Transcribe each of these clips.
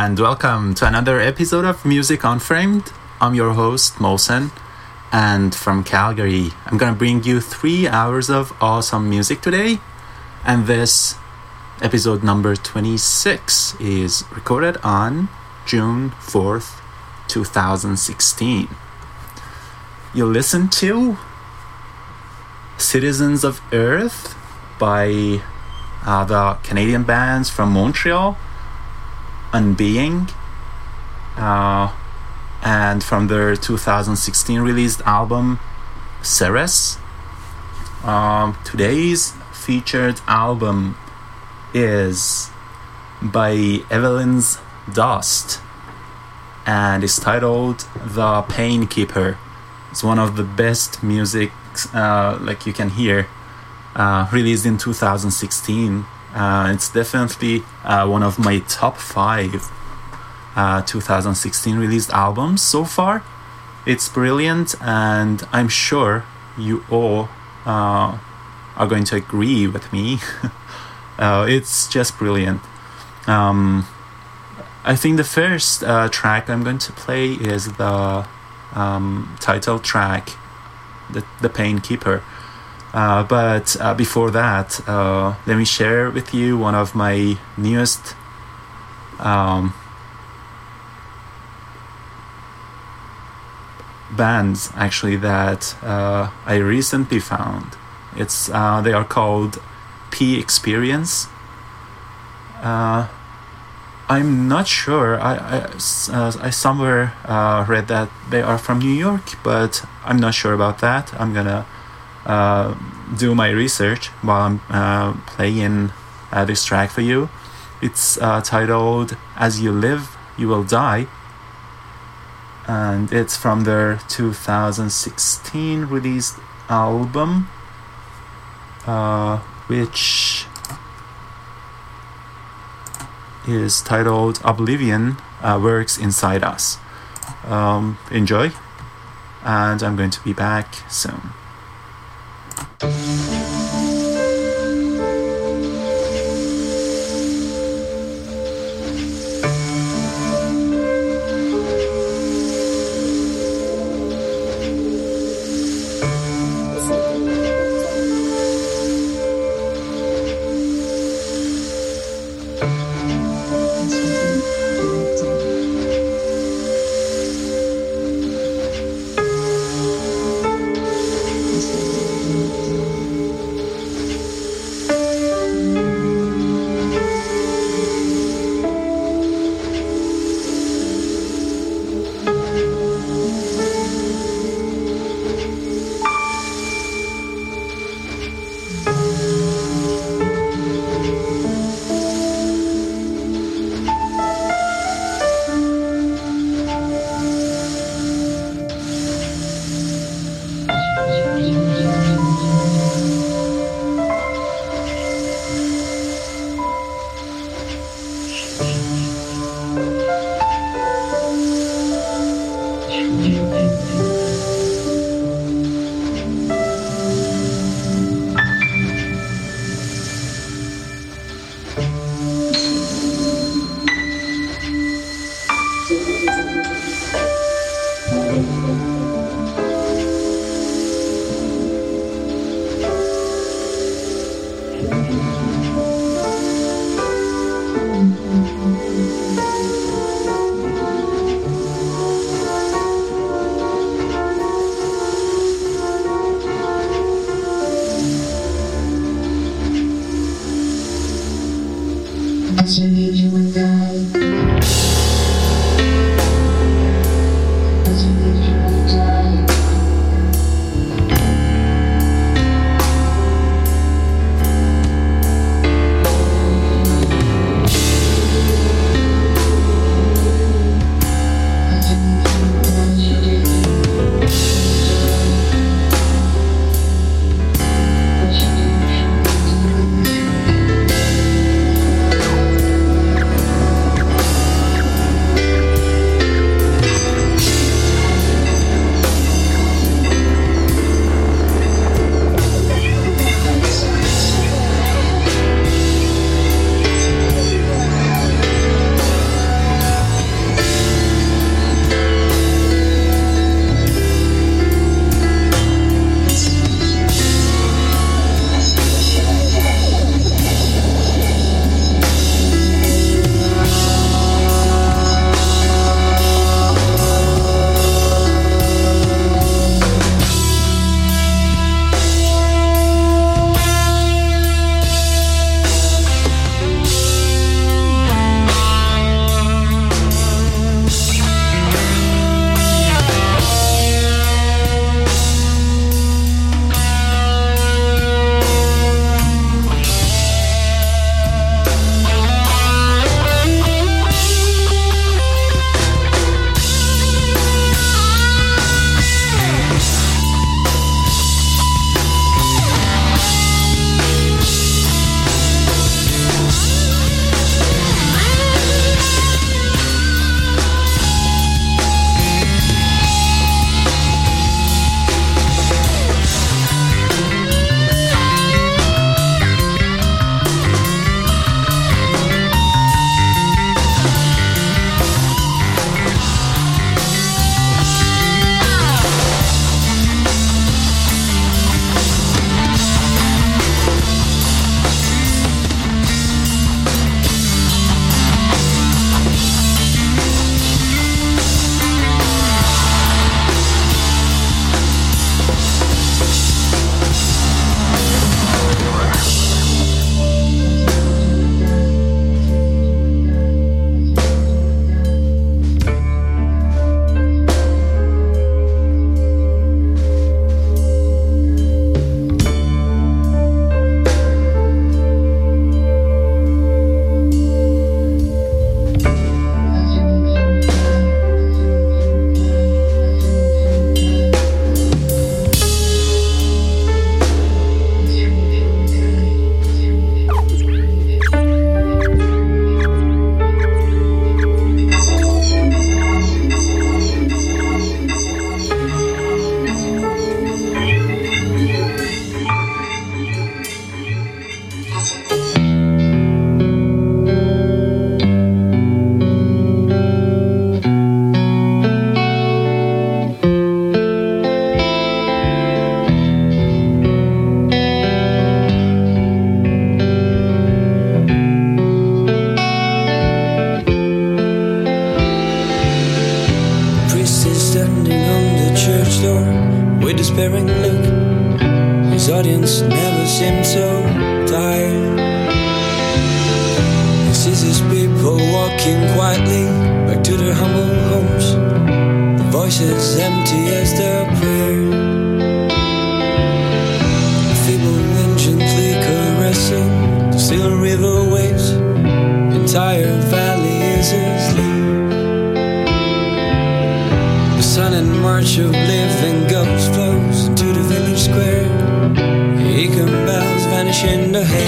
And welcome to another episode of Music Unframed. I'm your host, Molson, and from Calgary, I'm gonna bring you three hours of awesome music today. And this episode number 26 is recorded on June 4th, 2016. You listen to Citizens of Earth by uh, the Canadian bands from Montreal Unbeing, uh, and from their 2016 released album Ceres. Um, today's featured album is by Evelyn's Dust and is titled The Pain Keeper. It's one of the best music uh, like you can hear uh, released in 2016 uh, it's definitely uh, one of my top five uh, 2016 released albums so far. It's brilliant, and I'm sure you all uh, are going to agree with me. Uh, it's just brilliant. Um, I think the first uh, track I'm going to play is the um, title track, the, the Pain Keeper. Uh, but uh, before that, uh, let me share with you one of my newest um, bands actually that uh, I recently found. It's uh, they are called P Experience. I'm not sure. I I, I somewhere read that they are from New York, but I'm not sure about that. I'm gonna uh, do my research while I'm uh, playing uh, this track for you. It's uh, titled As You Live, You Will Die. And it's from their 2016 released album, uh, which is titled Oblivion Works Inside Us. Um, enjoy, and I'm going to be back soon. うん。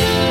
In the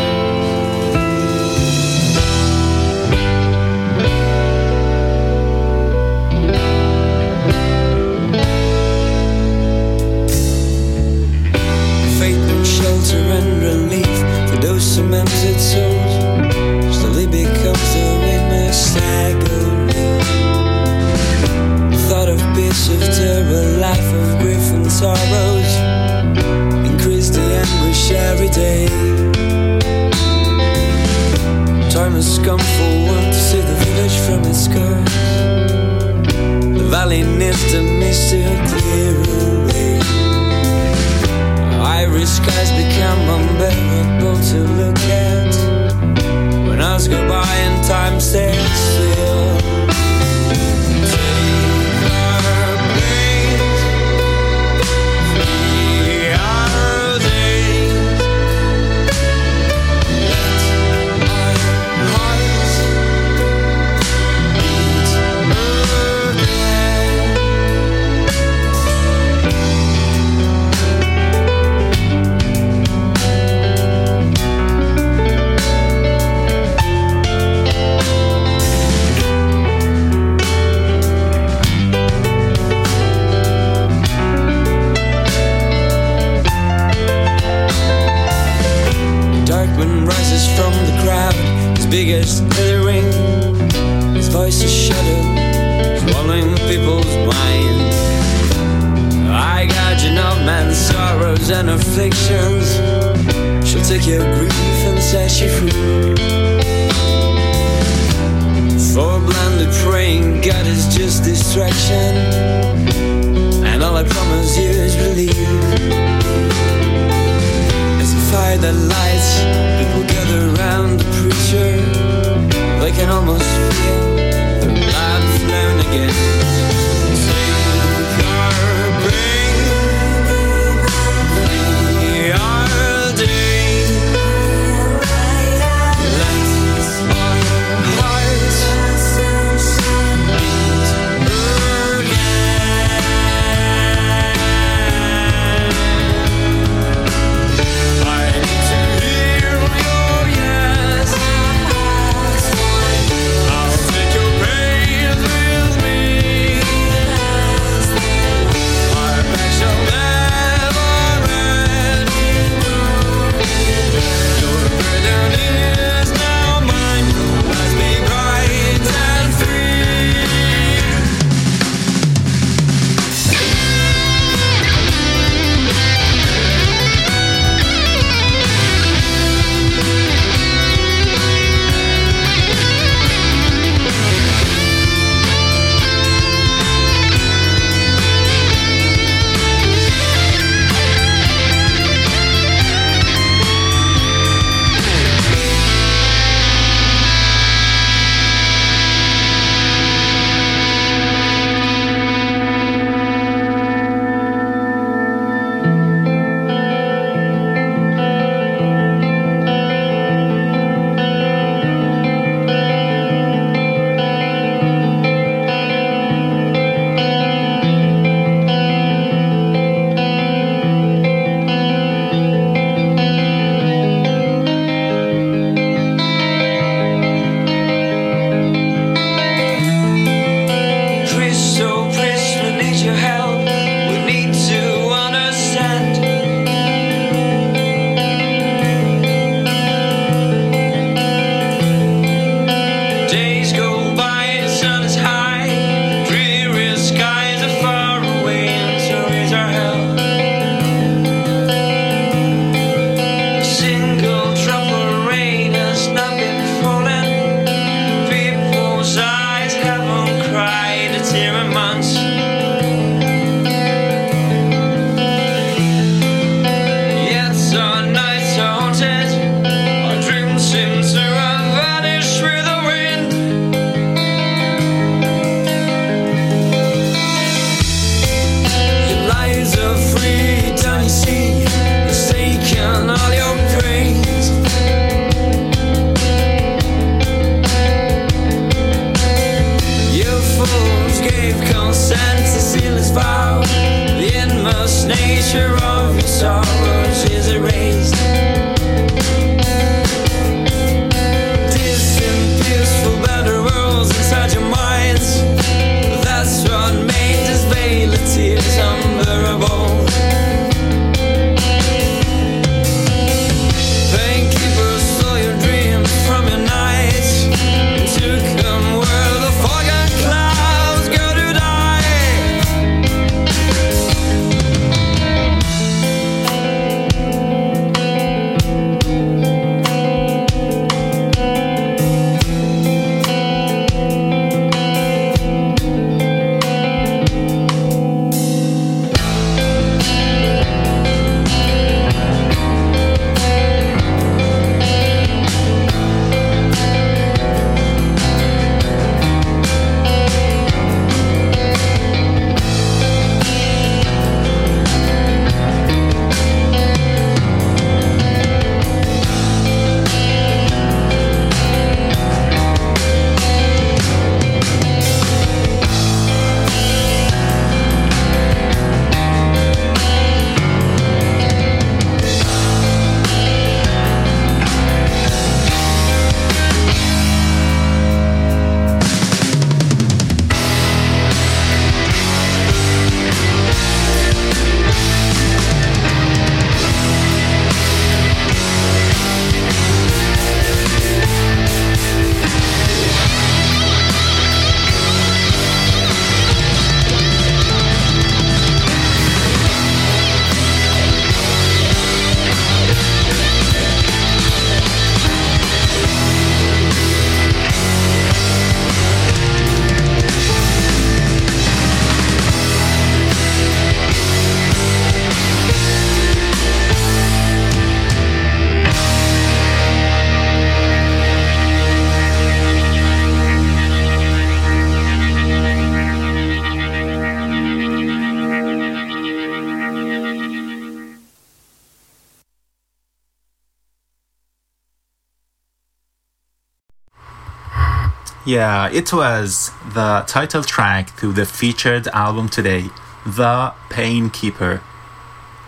Yeah, it was the title track to the featured album today, The Painkeeper,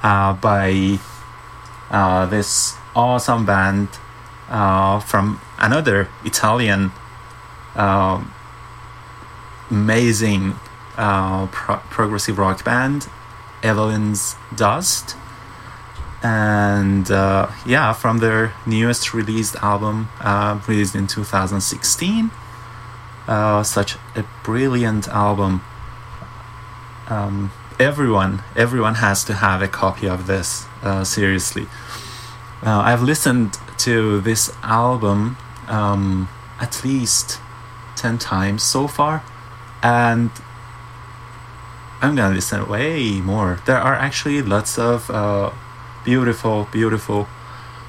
uh, by uh, this awesome band uh, from another Italian uh, amazing uh, pro- progressive rock band, Evelyn's Dust. And uh, yeah, from their newest released album, uh, released in 2016. Uh, such a brilliant album. Um, everyone, everyone has to have a copy of this. Uh, seriously, uh, I've listened to this album um, at least ten times so far, and I'm gonna listen way more. There are actually lots of uh, beautiful, beautiful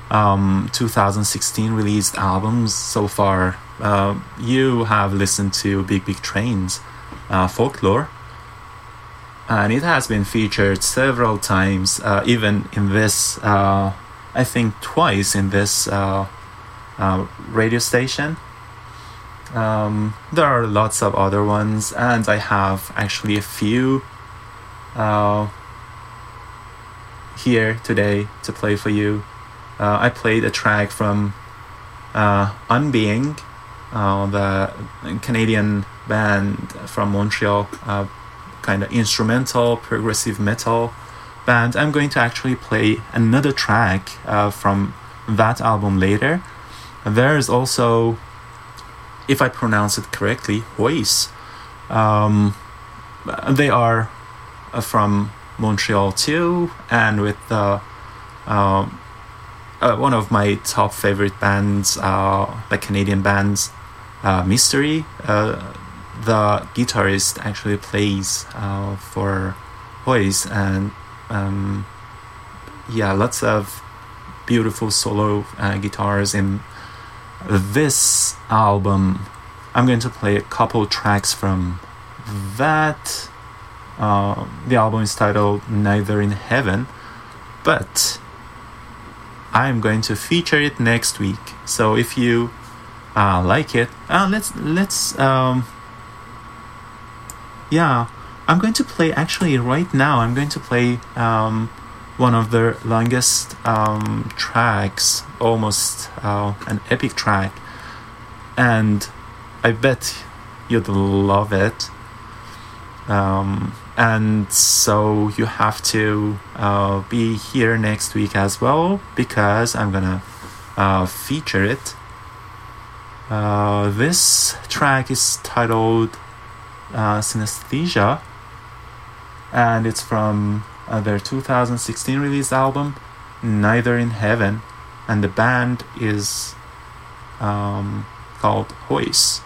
um, 2016 released albums so far. Uh, you have listened to Big Big Trains uh, Folklore, and it has been featured several times, uh, even in this, uh, I think twice in this uh, radio station. Um, there are lots of other ones, and I have actually a few here today to play for you. I played a track from Unbeing, uh, the Canadian band from Montreal, uh, kind of instrumental progressive metal band. I'm going to actually play another track uh, from that album later. There's also, if I pronounce it correctly, Huis. Um, they are uh, from Montreal too, and with the um, uh, one of my top favorite bands, uh, the Canadian bands, uh, Mystery. Uh, the guitarist actually plays uh, for Huis, and um, yeah, lots of beautiful solo uh, guitars in this album. I'm going to play a couple tracks from that. Uh, the album is titled Neither in Heaven, but I'm going to feature it next week. So if you uh, like it, uh, let's let's um, yeah, I'm going to play actually right now. I'm going to play um, one of the longest um, tracks, almost uh, an epic track, and I bet you'd love it. Um, and so you have to uh, be here next week as well because I'm gonna uh, feature it. Uh, this track is titled uh, Synesthesia, and it's from uh, their 2016 release album, Neither in Heaven, and the band is um, called Huis.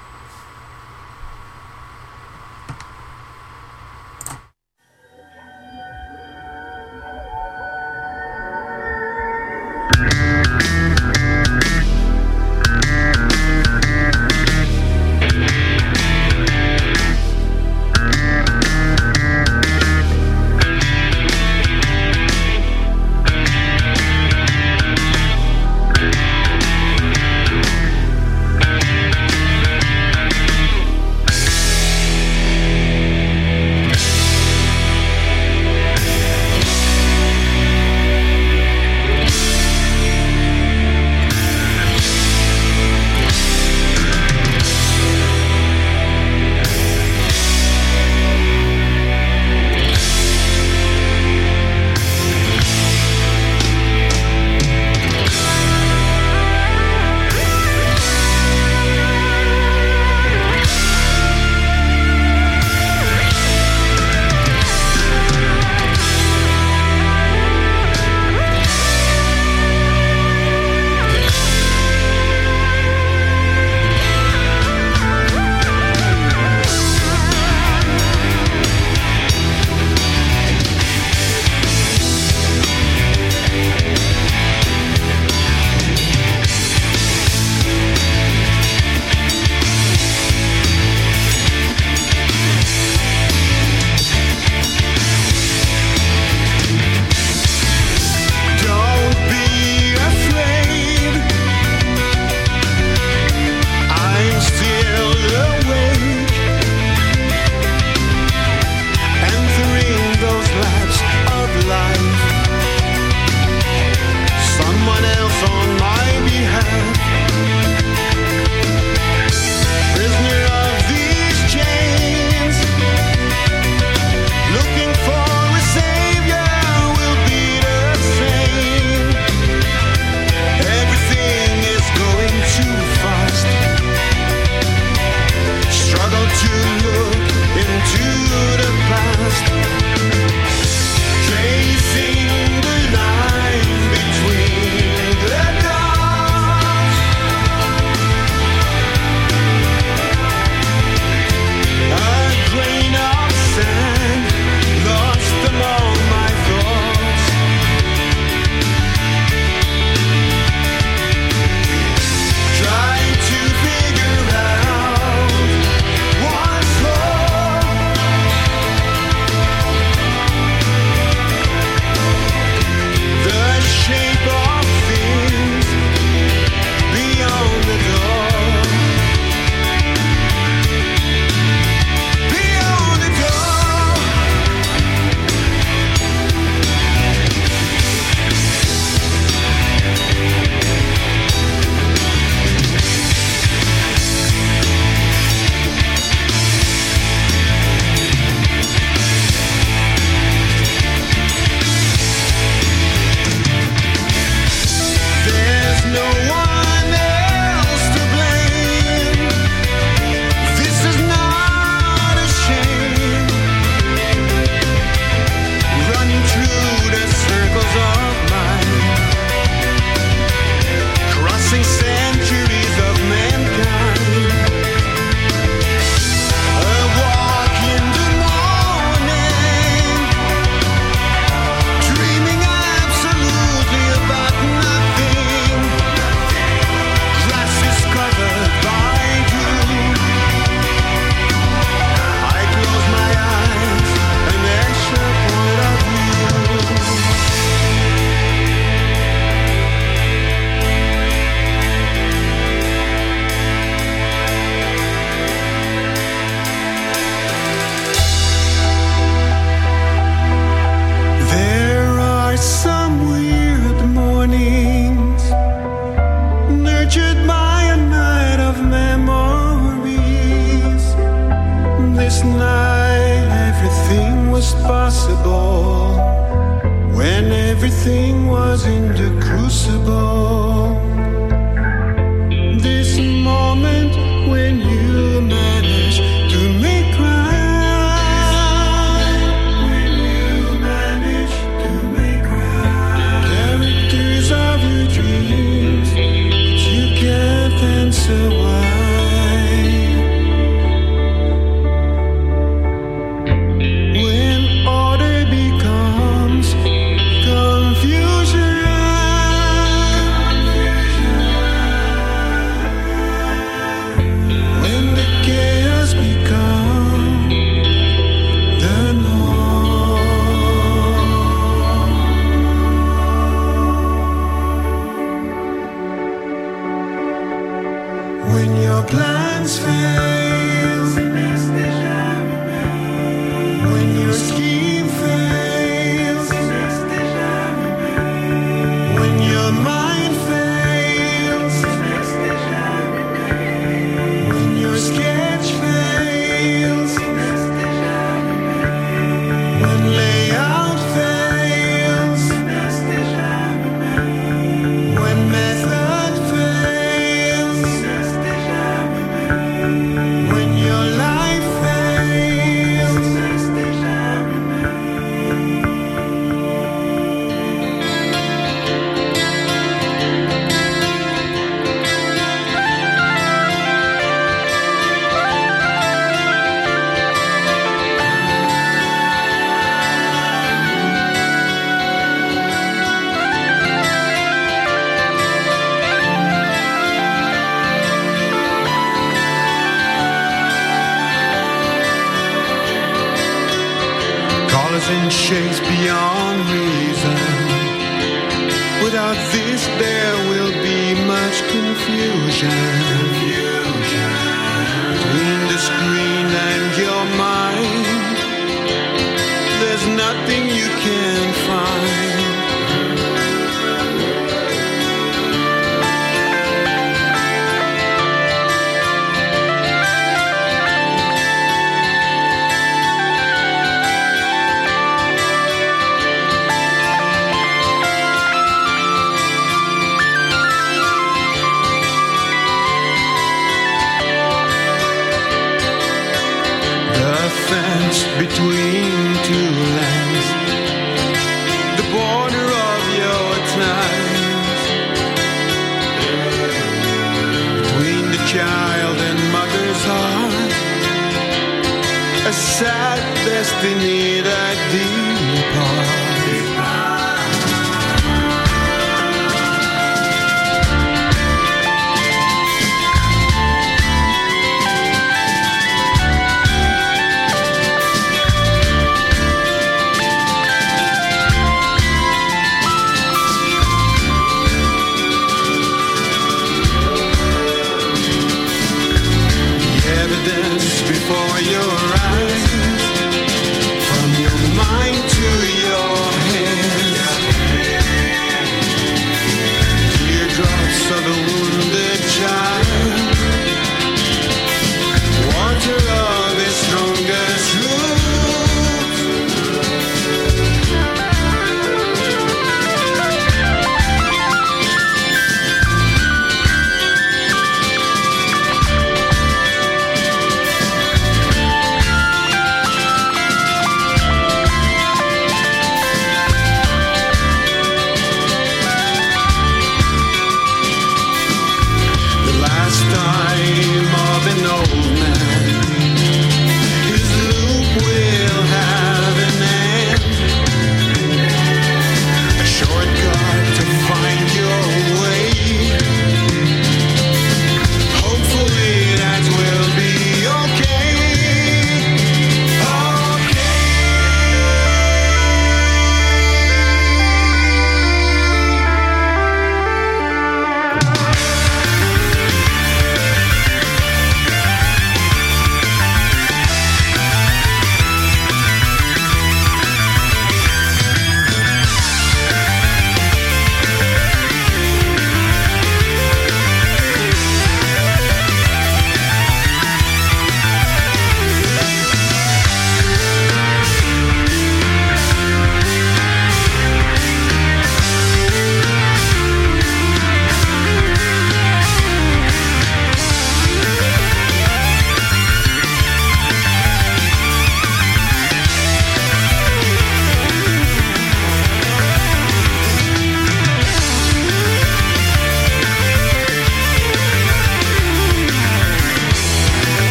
Destiny that depart.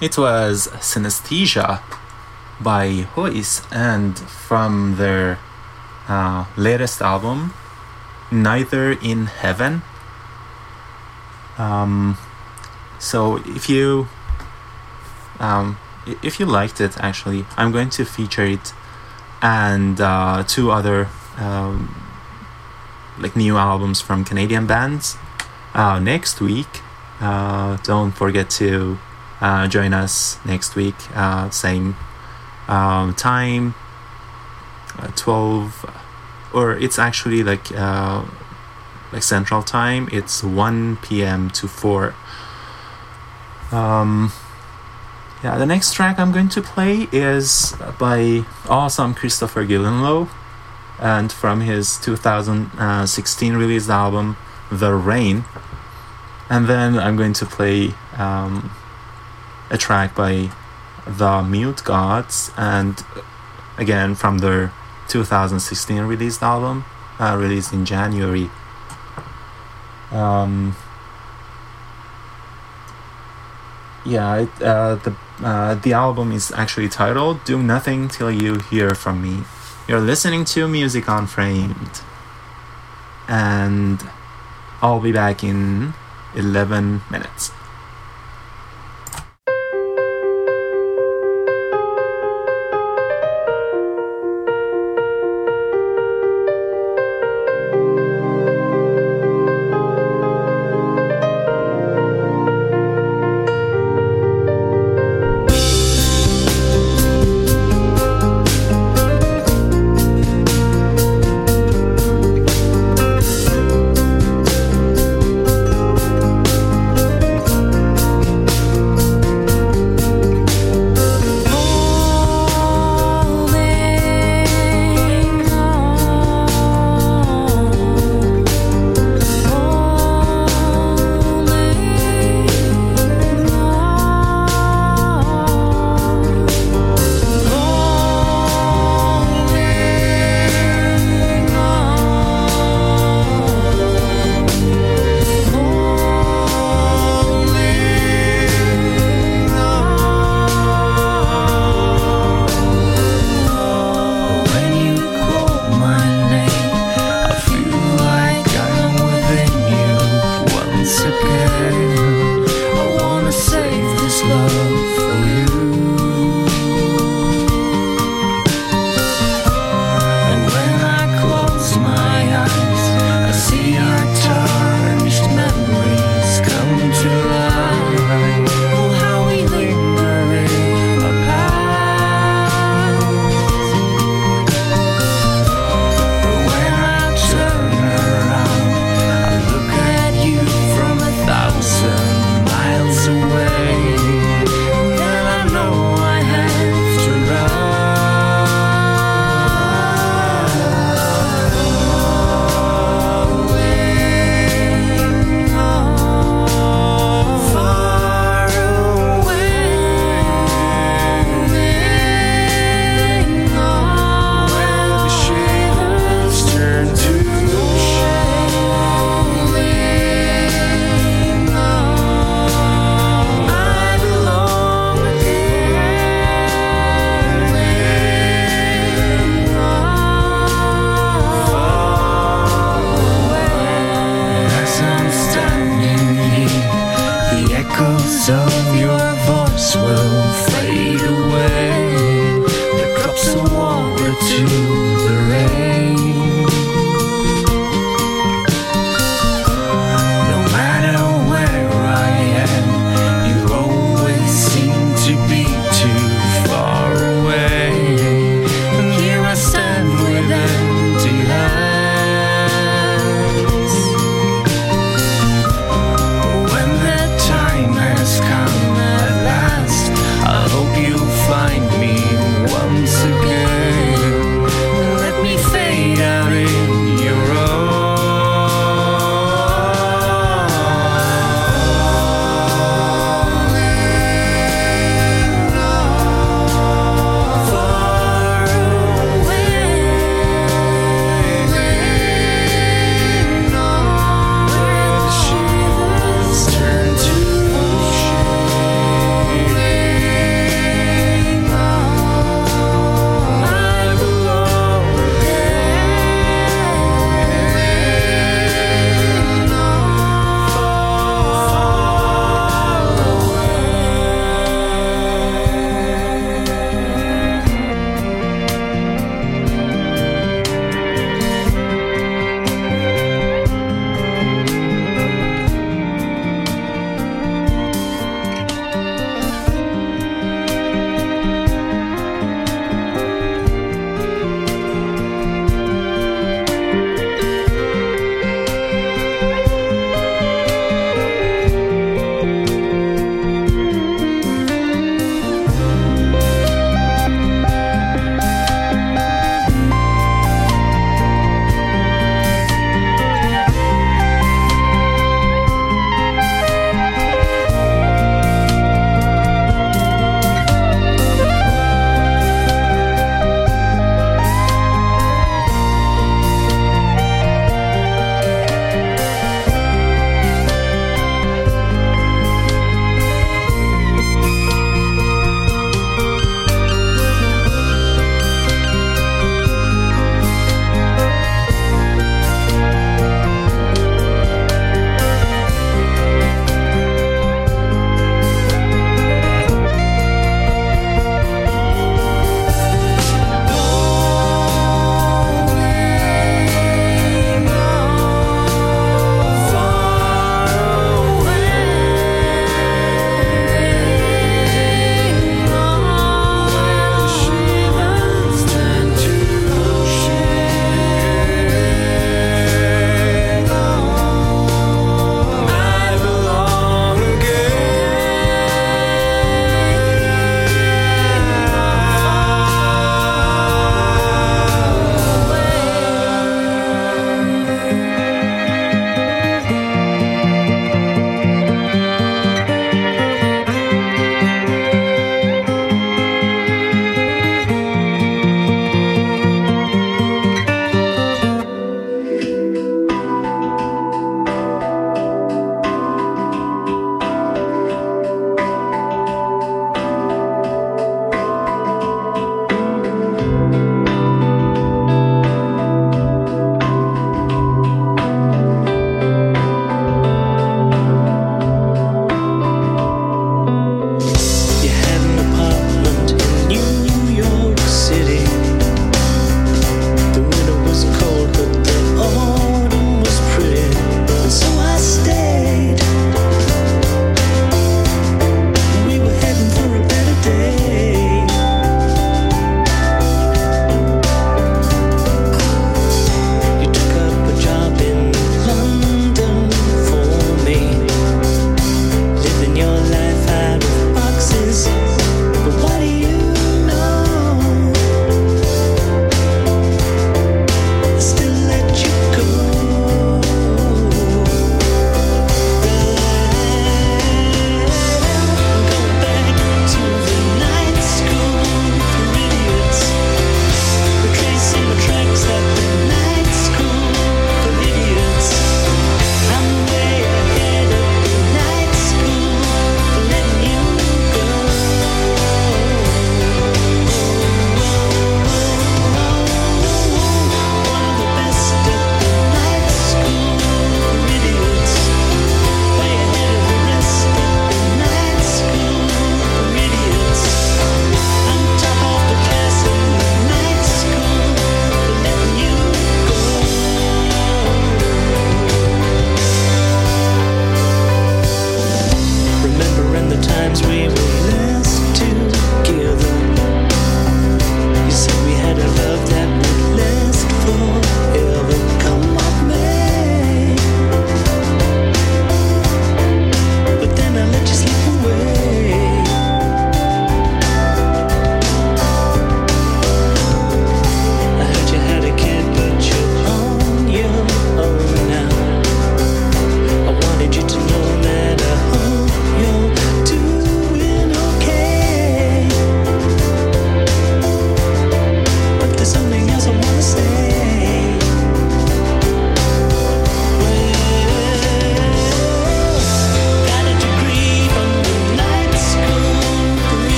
It was Synesthesia by Huis, and from their uh, latest album, Neither in Heaven. Um, so if you um, if you liked it, actually, I'm going to feature it and uh, two other um, like new albums from Canadian bands uh, next week. Uh, don't forget to uh, join us next week, uh, same um, time, uh, 12, or it's actually like uh, like central time. It's 1 p.m. to 4. Um, yeah, the next track I'm going to play is by awesome Christopher Gildenlow and from his 2016 released album The Rain. And then I'm going to play um, a track by The Mute Gods and again from their 2016 released album, uh, released in January. Um, yeah, it, uh, the uh, the album is actually titled "Do Nothing Till You Hear From Me." You're listening to Music on Framed, and I'll be back in 11 minutes.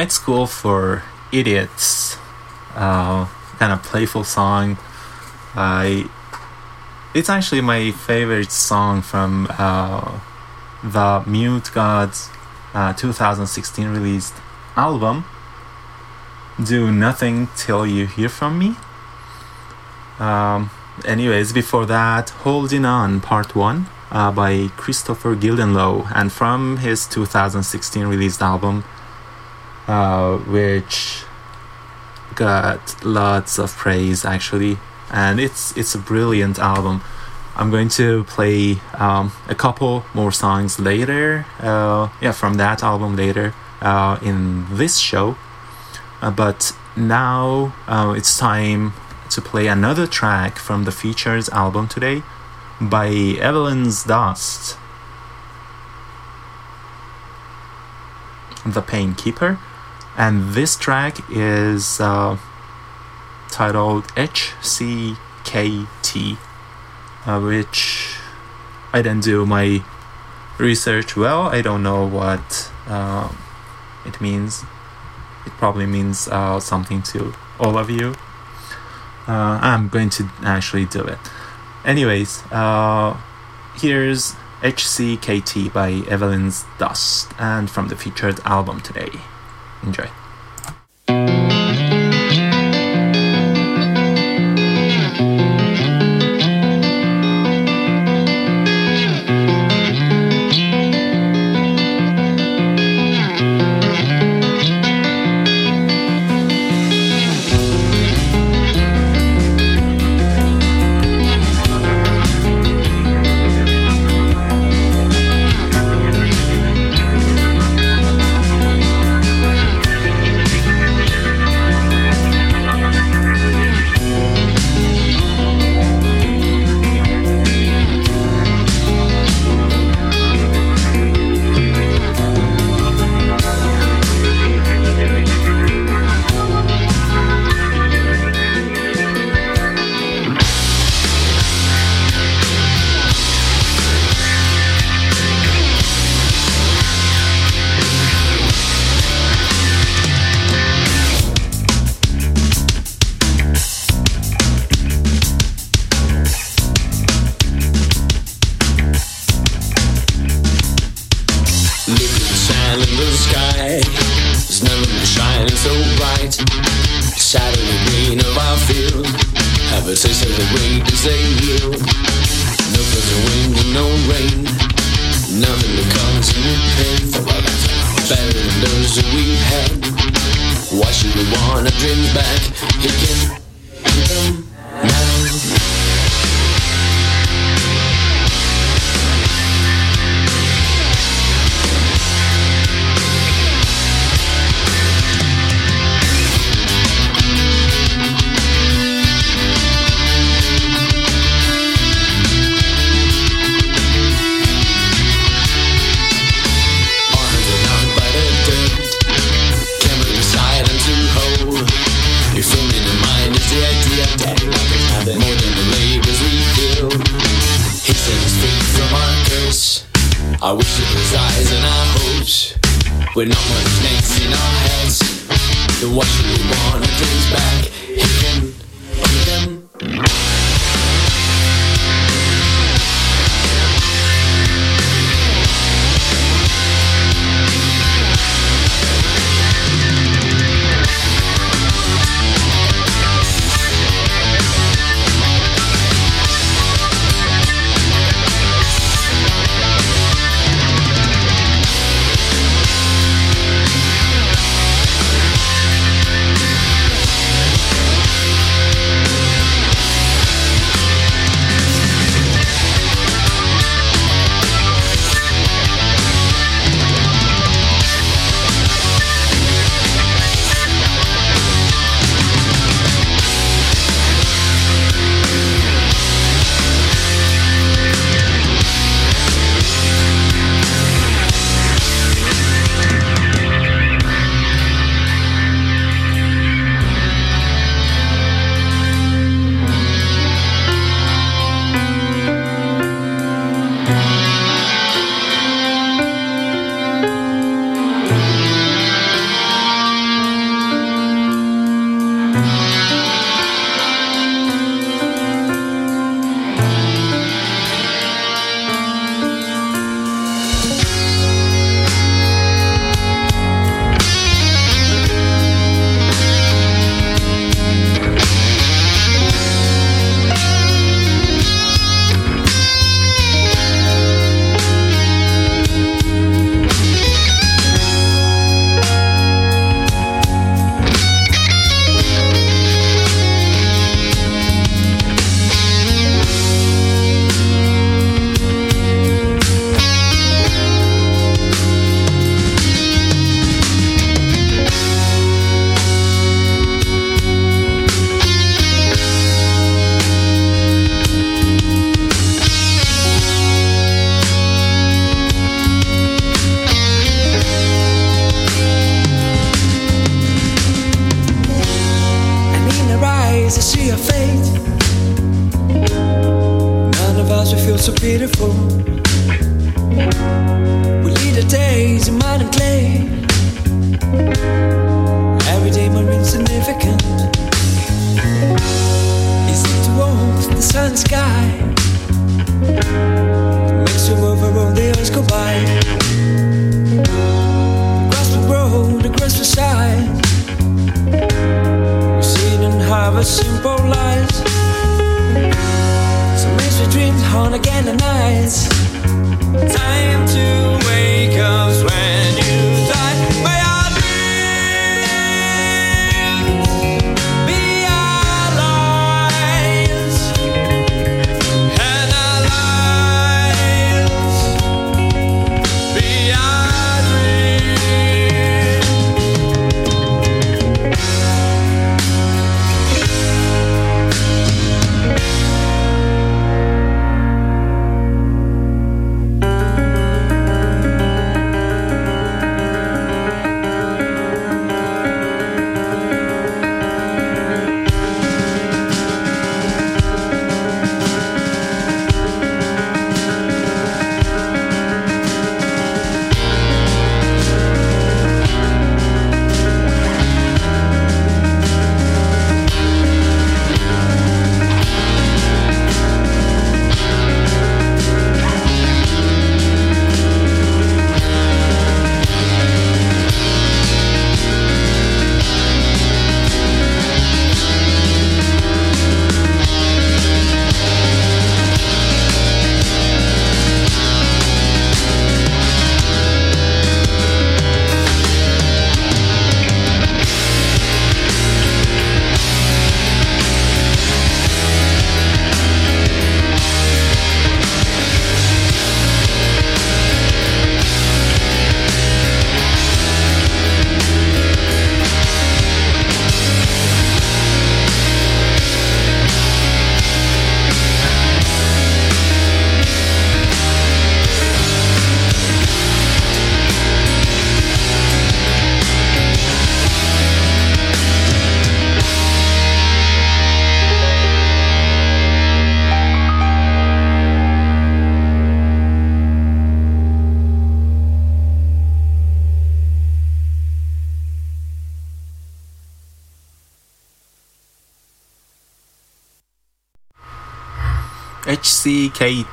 Night School for Idiots, uh, kind of playful song. I it's actually my favorite song from uh, the Mute Gods uh, 2016 released album. Do nothing till you hear from me. Um, anyways, before that, Holding On Part 1 uh, by Christopher Gildenlow and from his 2016 released album uh, which got lots of praise actually, and it's it's a brilliant album. I'm going to play um, a couple more songs later, uh, yeah, from that album later uh, in this show. Uh, but now uh, it's time to play another track from the Features album today by Evelyn's Dust. The Pain Keeper and this track is uh, titled HCKT, uh, which I didn't do my research well. I don't know what uh, it means. It probably means uh, something to all of you. Uh, I'm going to actually do it. Anyways, uh, here's HCKT by Evelyn's Dust and from the featured album today. Enjoy.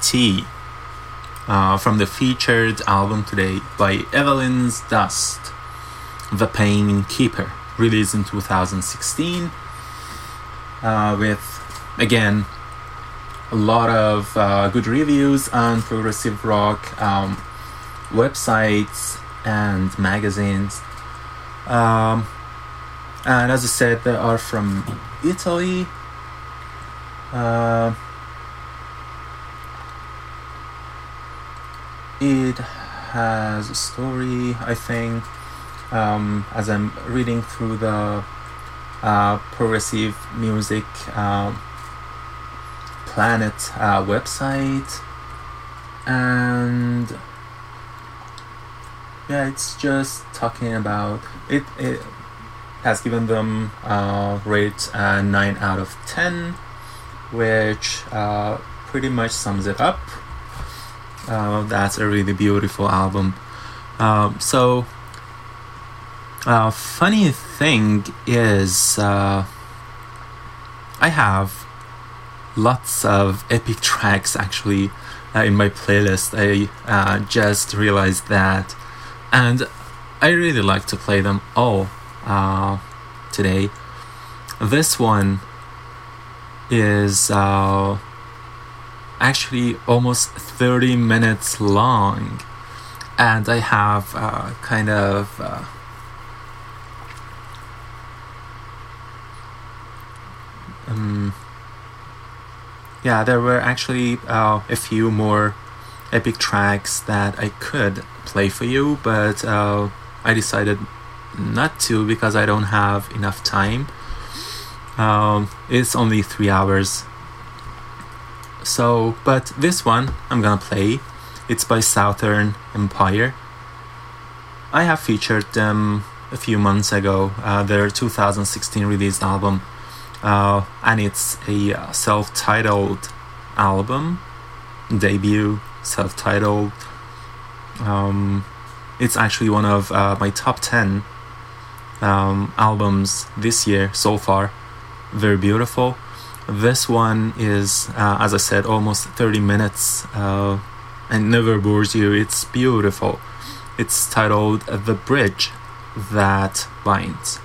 HCKT uh, from the featured album today by Evelyn's Dust, The Pain Keeper, released in 2016, uh, with again a lot of uh, good reviews on progressive rock um, websites and magazines. Um, and as I said, they are from Italy. Uh, it has a story, I think. Um, as I'm reading through the uh, progressive music um, planet uh, website, and yeah, it's just talking about it. It has given them uh, rate uh, nine out of ten, which uh, pretty much sums it up. Uh, that's a really beautiful album. Um, so, uh, funny thing is, uh, I have lots of epic tracks actually uh, in my playlist. I uh, just realized that, and I really like to play them all uh, today. This one is uh, actually almost 30 minutes long and i have uh, kind of uh, um, yeah there were actually uh, a few more epic tracks that i could play for you but uh, i decided not to because i don't have enough time um, it's only three hours so, but this one I'm gonna play. It's by Southern Empire. I have featured them a few months ago, uh, their 2016 released album, uh, and it's a uh, self titled album. debut, self-titled. Um, it's actually one of uh, my top ten um, albums this year so far. Very beautiful. This one is, uh, as I said, almost 30 minutes uh, and never bores you. It's beautiful. It's titled The Bridge That Binds.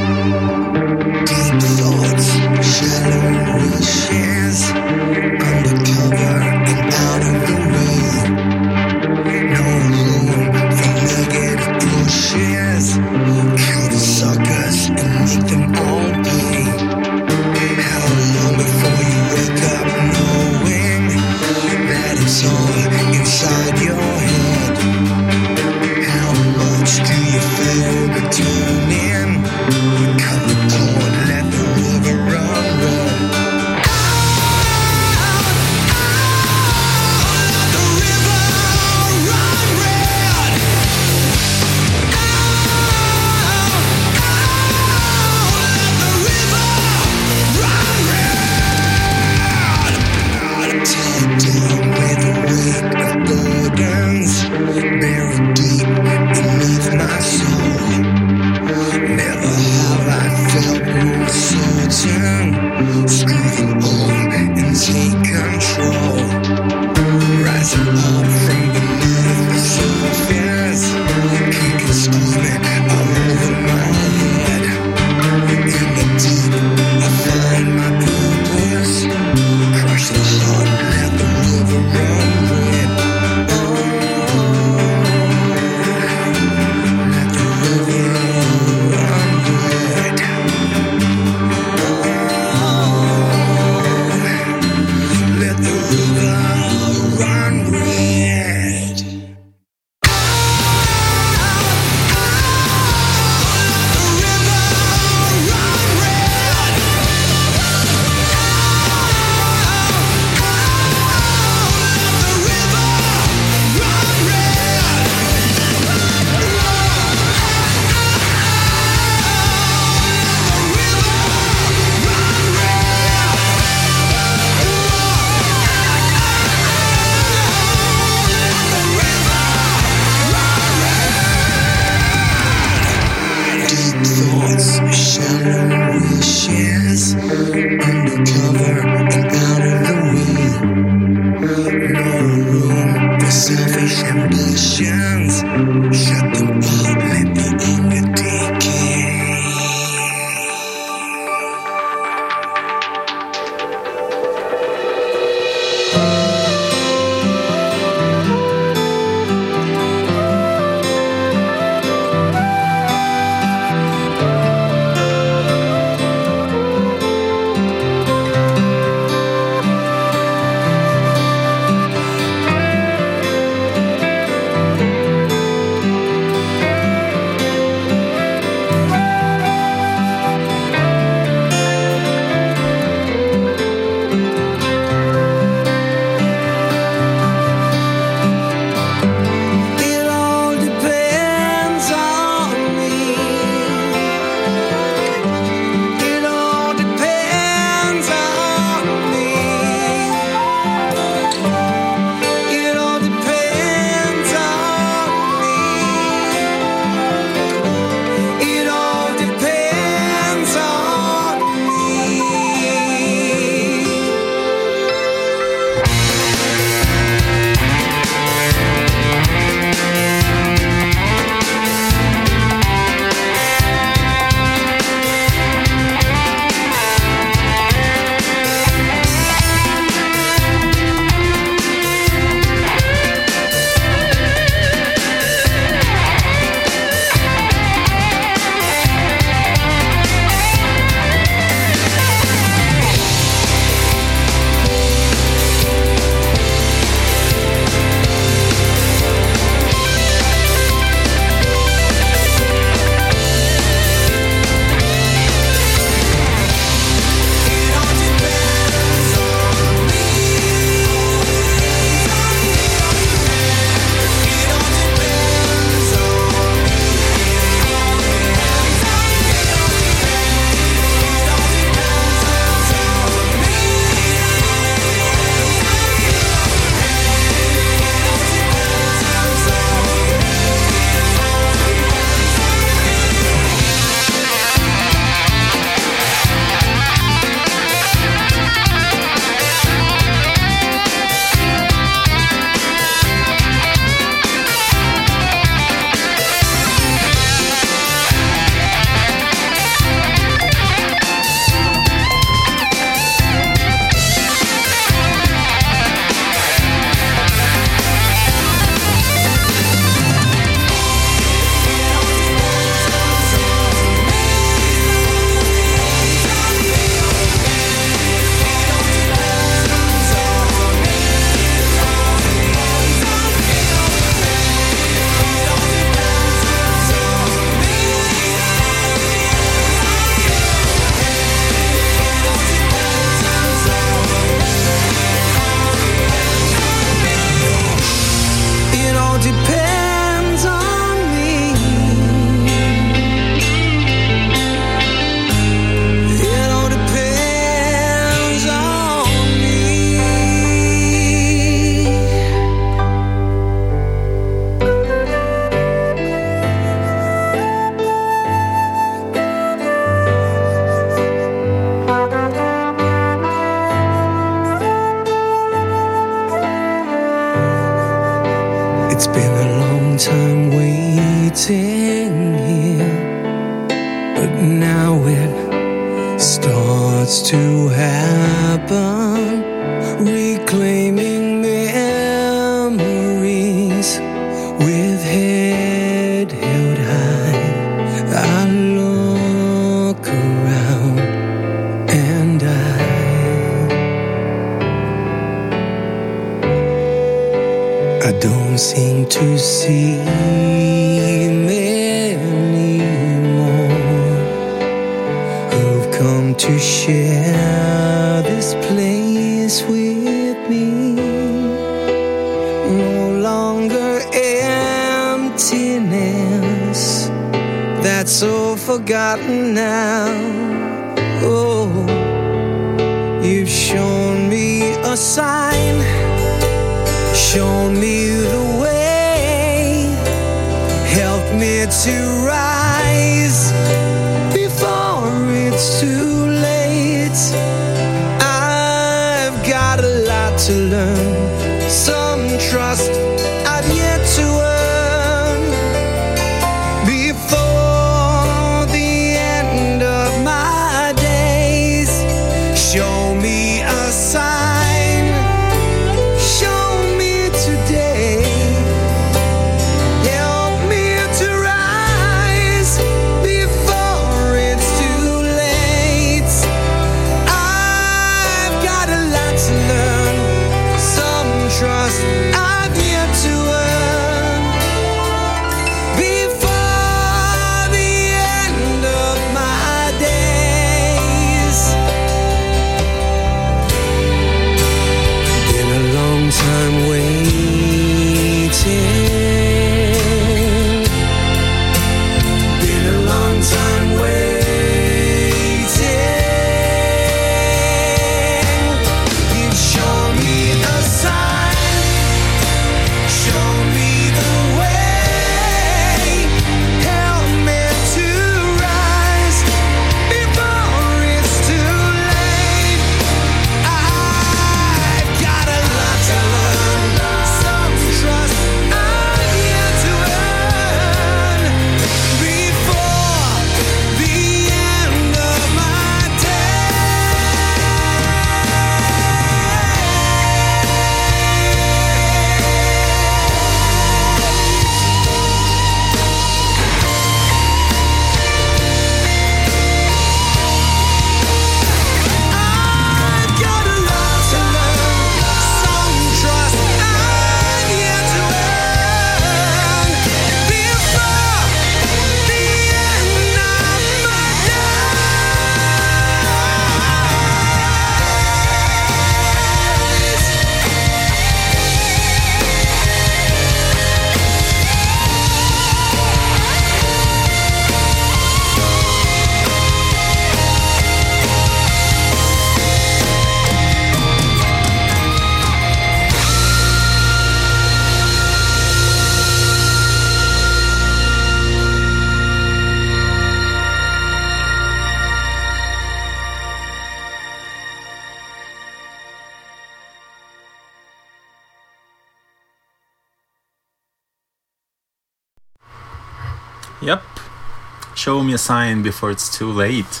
show me a sign before it's too late.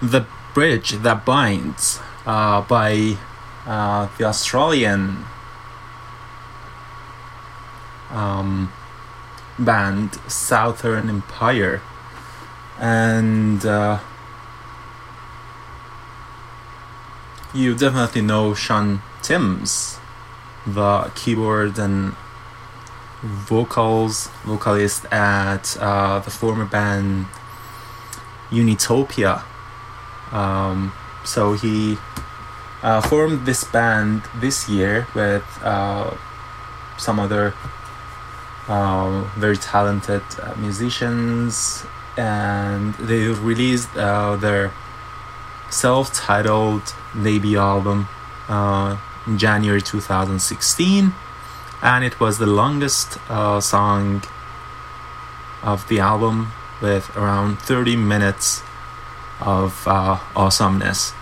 The bridge that binds uh, by uh, the Australian um, band Southern Empire and uh, you definitely know Sean Timms, the keyboard and vocals vocalist at uh, the former band Unitopia. Um, so he uh, formed this band this year with uh, some other um, very talented uh, musicians, and they released uh, their self-titled debut album uh, in January 2016 and it was the longest uh, song of the album with around 30 minutes of uh, awesomeness.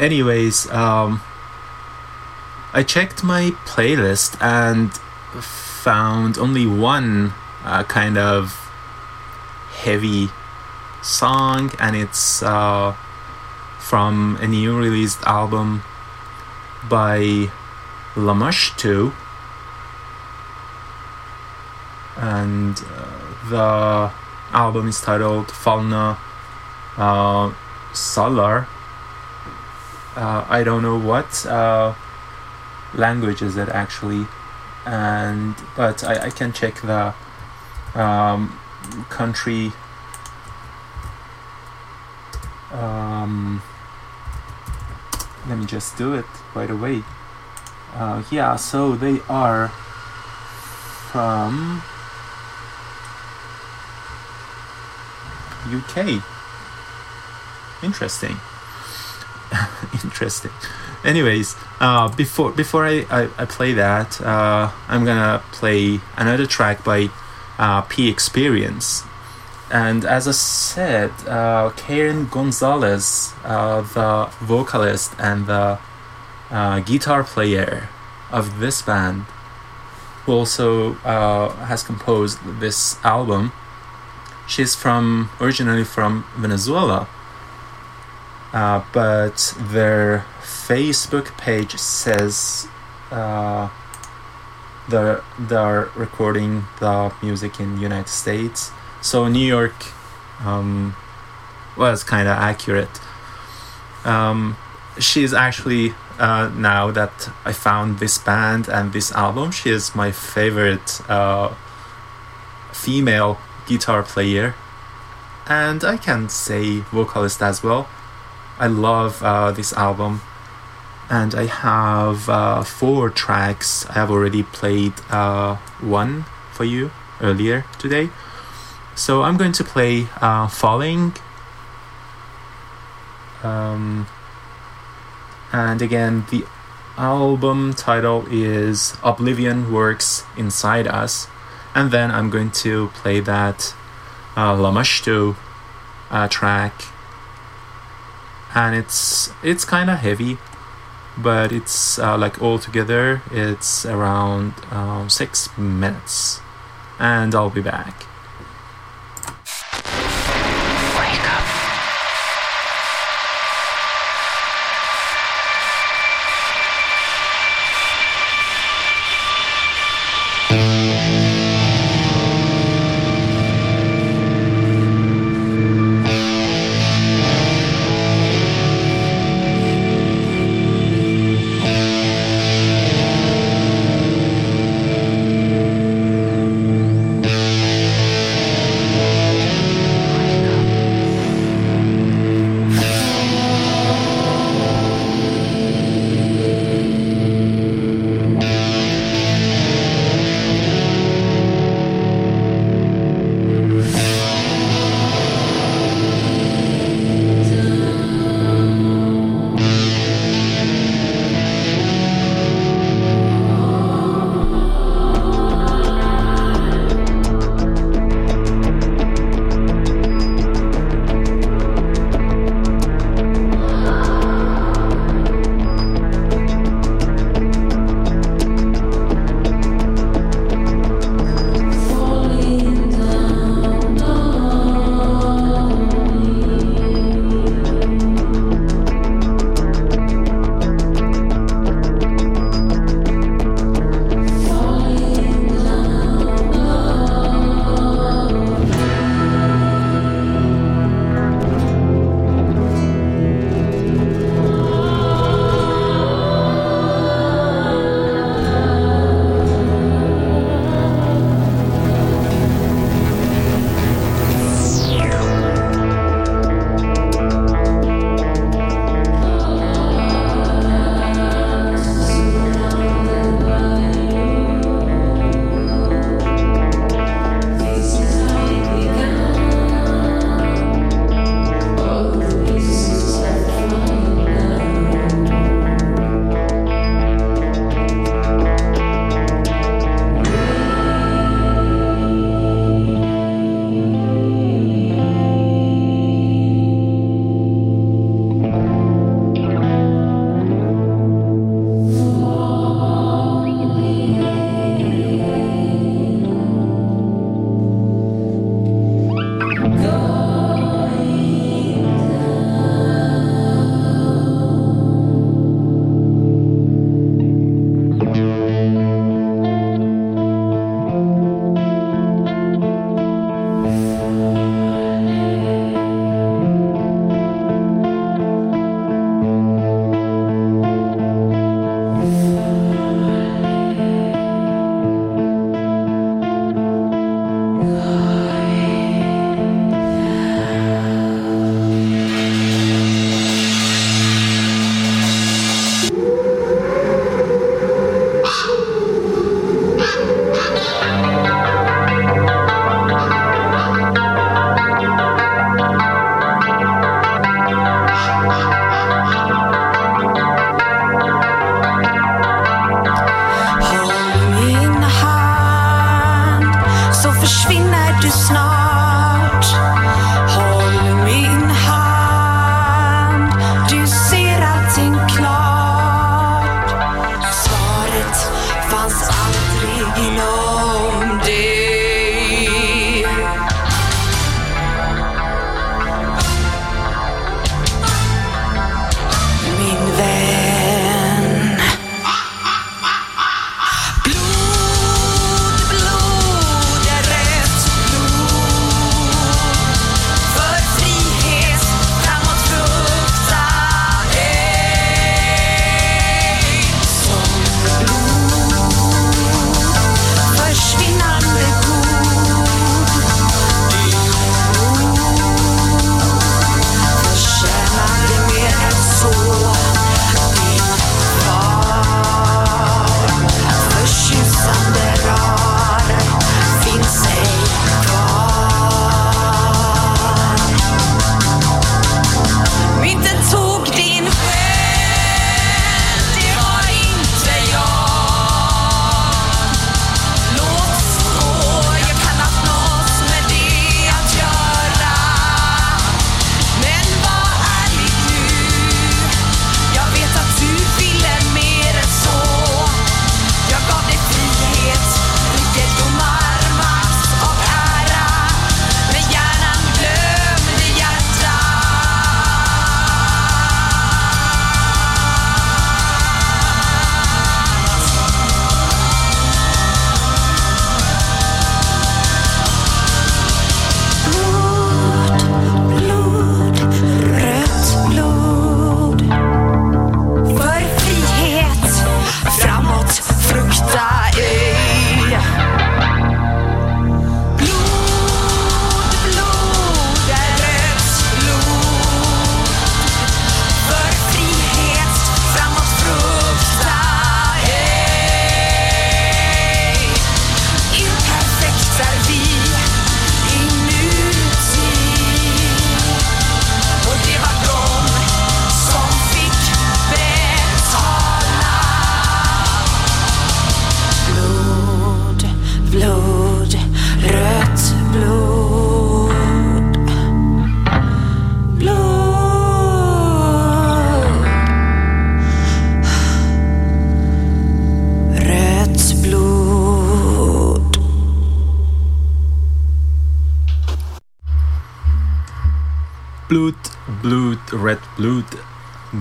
Anyways, um, I checked my playlist and found only one uh, kind of heavy song, and it's uh, from a new released album by Lamashtu. And uh, the album is titled Falna uh, Salar. Uh, I don't know what uh, language is it actually, and but I, I can check the um, country. Um, let me just do it right away. Uh, yeah, so they are from UK. Interesting. Interesting. Anyways, uh, before before I, I, I play that, uh, I'm gonna play another track by uh, P Experience. And as I said, uh, Karen Gonzalez, uh, the vocalist and the uh, guitar player of this band, who also uh, has composed this album, she's from originally from Venezuela. Uh, but their Facebook page says uh, they're, they're recording the music in the United States. So New York um, was kind of accurate. Um, she's actually uh, now that I found this band and this album, she is my favorite uh, female guitar player, and I can say vocalist as well. I love uh, this album, and I have uh, four tracks. I have already played uh, one for you earlier today, so I'm going to play uh, "Falling." Um, and again, the album title is Oblivion Works Inside Us. And then I'm going to play that uh, uh, track. And it's it's kind of heavy, but it's uh, like all together it's around um, six minutes. And I'll be back.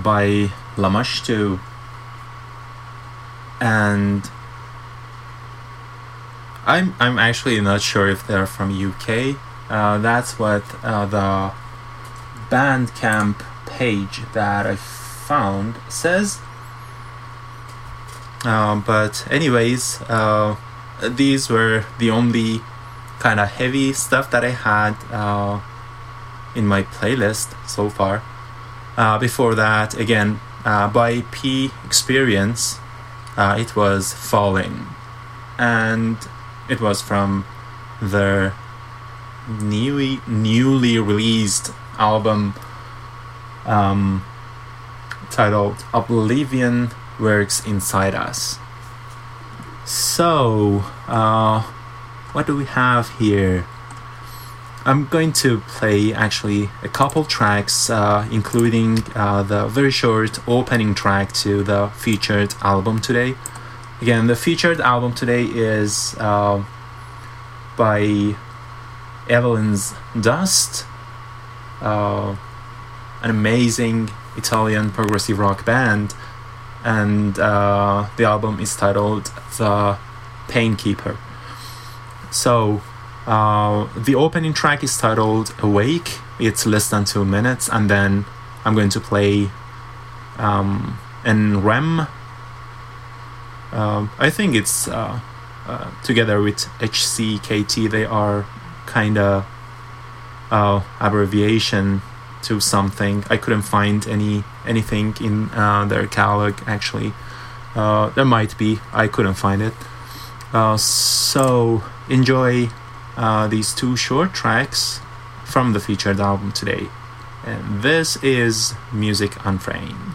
By Lamashtu. And I'm I'm actually not sure if they're from UK. Uh, that's what uh, the Bandcamp page that I found says. Uh, but anyways, uh, these were the only kind of heavy stuff that I had uh, in my playlist so far. Uh, before that, again, uh, by P Experience, uh, it was Falling, and it was from their newly newly released album um, titled Oblivion Works Inside Us. So, uh, what do we have here? I'm going to play actually a couple tracks, uh, including uh, the very short opening track to the featured album today. Again, the featured album today is uh, by Evelyn's Dust, uh, an amazing Italian progressive rock band, and uh, the album is titled The Painkeeper. So, uh, the opening track is titled Awake. It's less than two minutes, and then I'm going to play um, in REM. Um, I think it's uh, uh, together with HCKT. They are kind of uh, abbreviation to something. I couldn't find any anything in uh, their catalog actually. Uh, there might be. I couldn't find it. Uh, so enjoy uh, these two short tracks from the featured album today. And this is Music Unframed.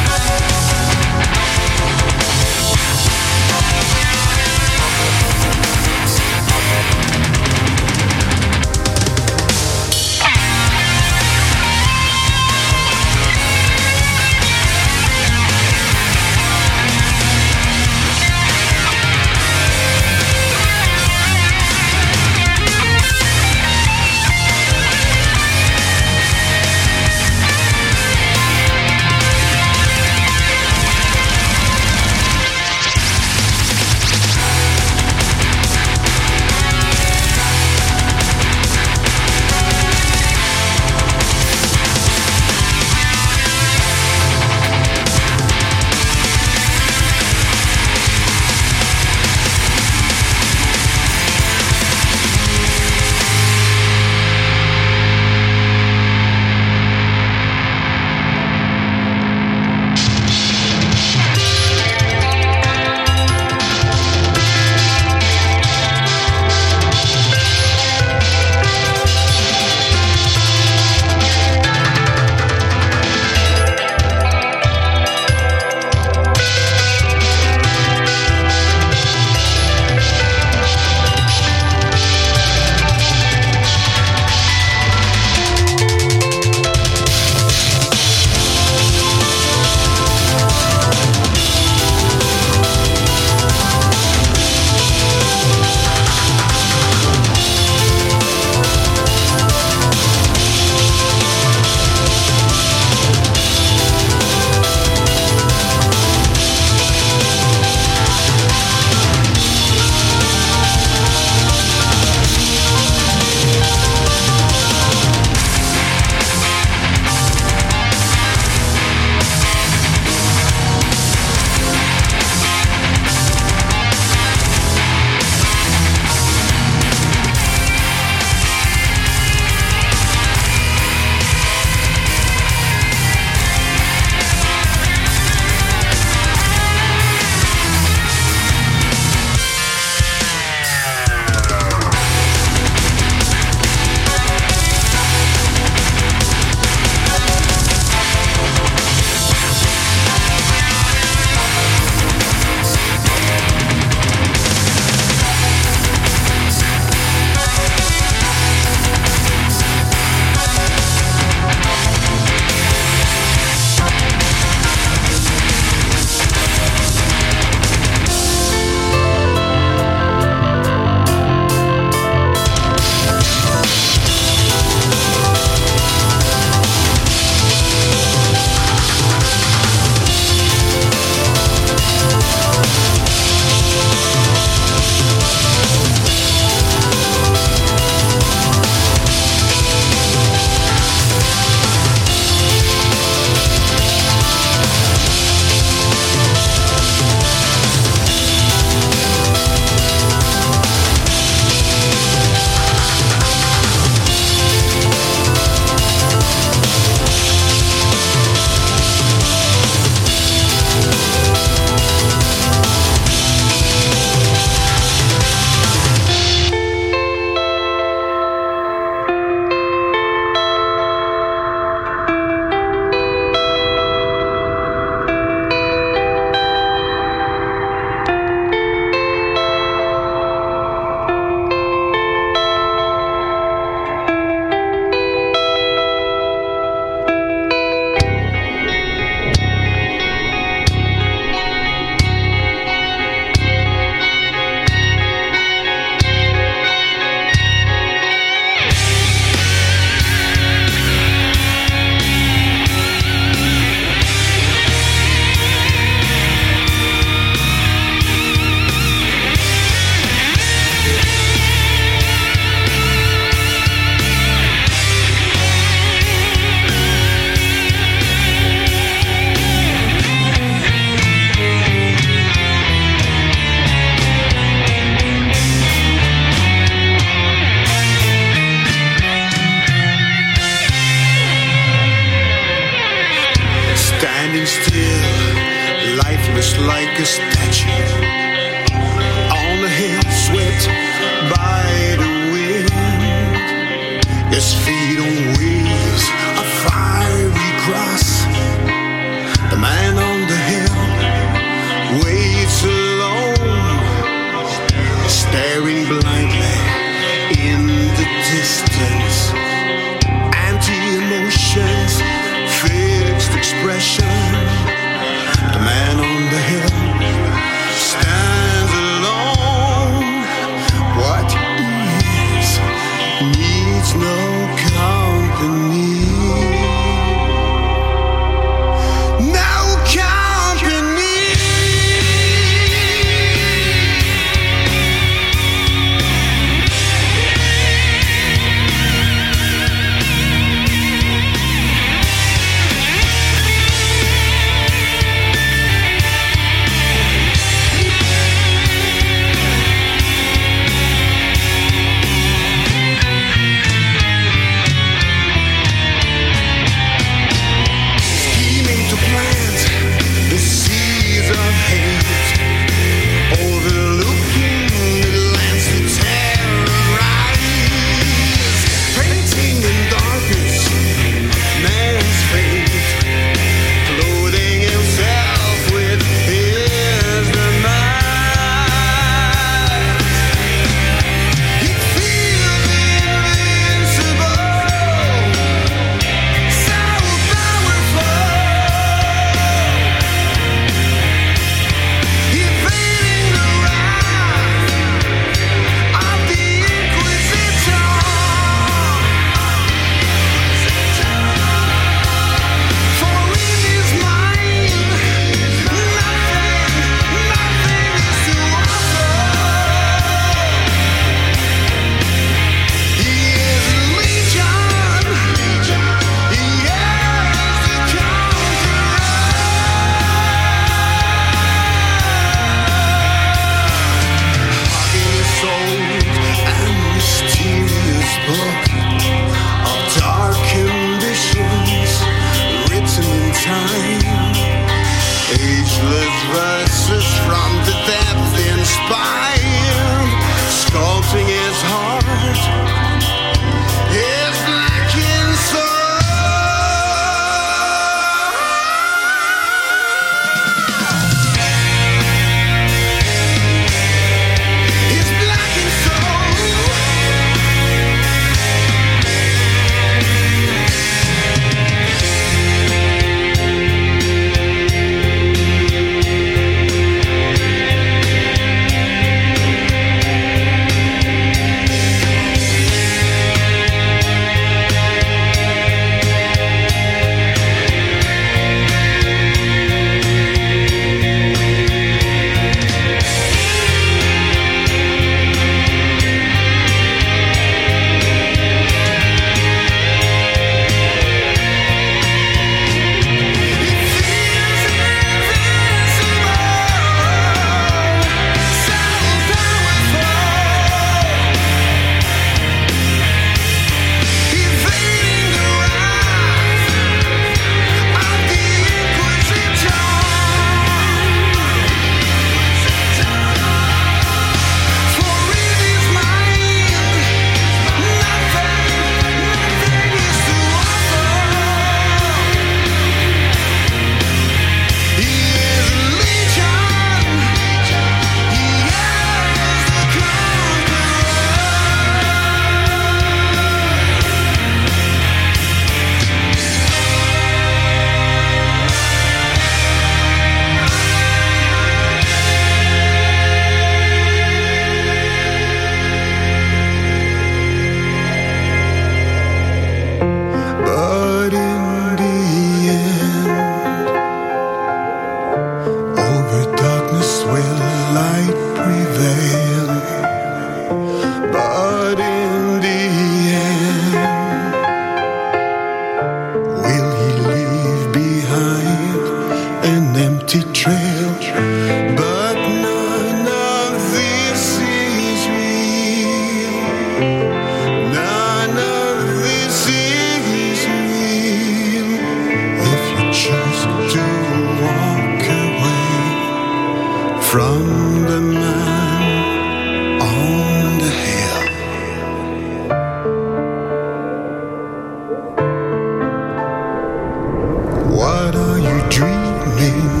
Dreaming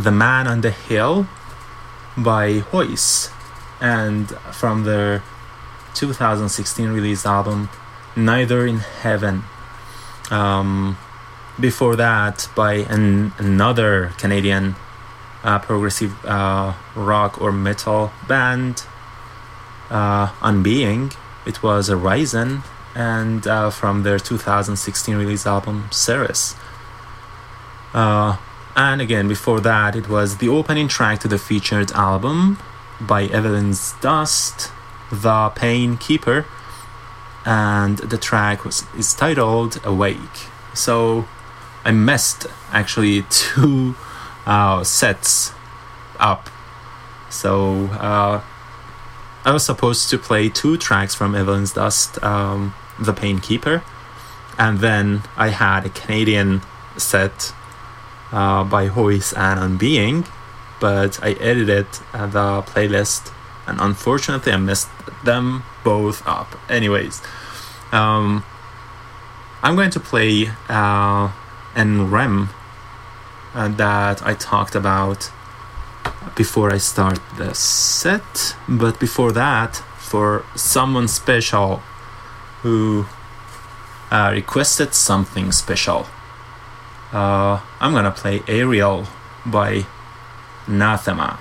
The Man on the Hill by Huis and from their 2016 released album Neither in Heaven. Um, before that, by an, another Canadian uh, progressive uh, rock or metal band, uh, Unbeing. It was Horizon and uh, from their 2016 release album Ceres. And again, before that, it was the opening track to the featured album by Evelyn's Dust, The Pain Keeper, and the track was is titled Awake. So I messed actually two uh, sets up. So uh, I was supposed to play two tracks from Evelyn's Dust, um, The Pain Keeper, and then I had a Canadian set uh, by Huis and Unbeing, but I edited uh, the playlist and unfortunately I messed them both up. Anyways, um, I'm going to play uh, an REM uh, that I talked about before I start the set, but before that, for someone special who uh, requested something special uh, I'm gonna play Ariel by Anathema.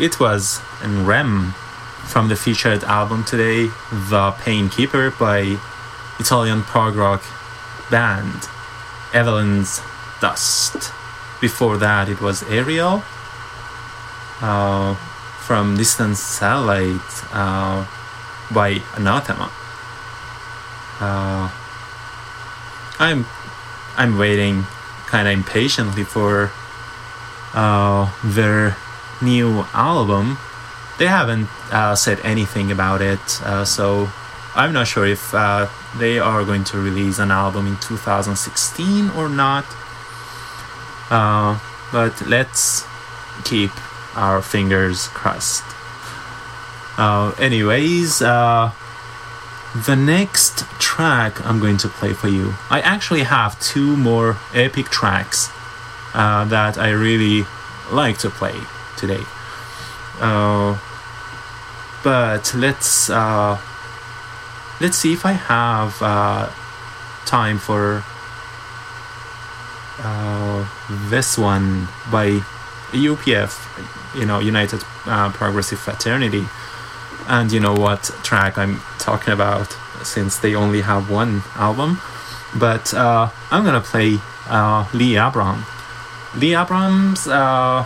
It was in Rem from the featured album today, The Painkeeper by Italian prog rock band Evelyn's Dust. Before that, it was Ariel uh, from Distant Satellite uh, by Anathema. Uh, I'm I'm waiting kind of impatiently for uh, their new album. They haven't uh, said anything about it, uh, so I'm not sure if uh, they are going to release an album in 2016 or not. Uh, but let's keep our fingers crossed. Uh, anyways, uh, the next track I'm going to play for you, I actually have two more epic tracks that I really like to play today. Uh, but let's uh, let's see if I have uh, time for uh, this one by UPF, you know, United uh, Progressive Fraternity. And you know what track I'm talking about since they only have one album. But I'm gonna play Lee Abraham. Lee Abraham's uh,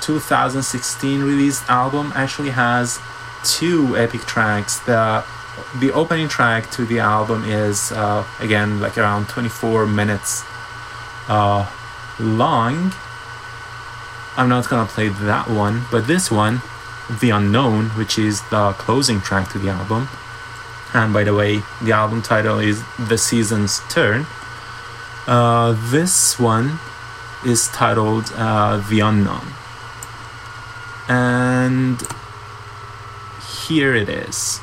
2016 released album actually has two epic tracks. The the opening track to the album is uh, again like around 24 minutes uh, long. I'm not gonna play that one, but this one, The Unknown, which is the closing track to the album. And by the way, the album title is The Season's Turn. Uh, this one is titled uh, The Unknown. And here it is.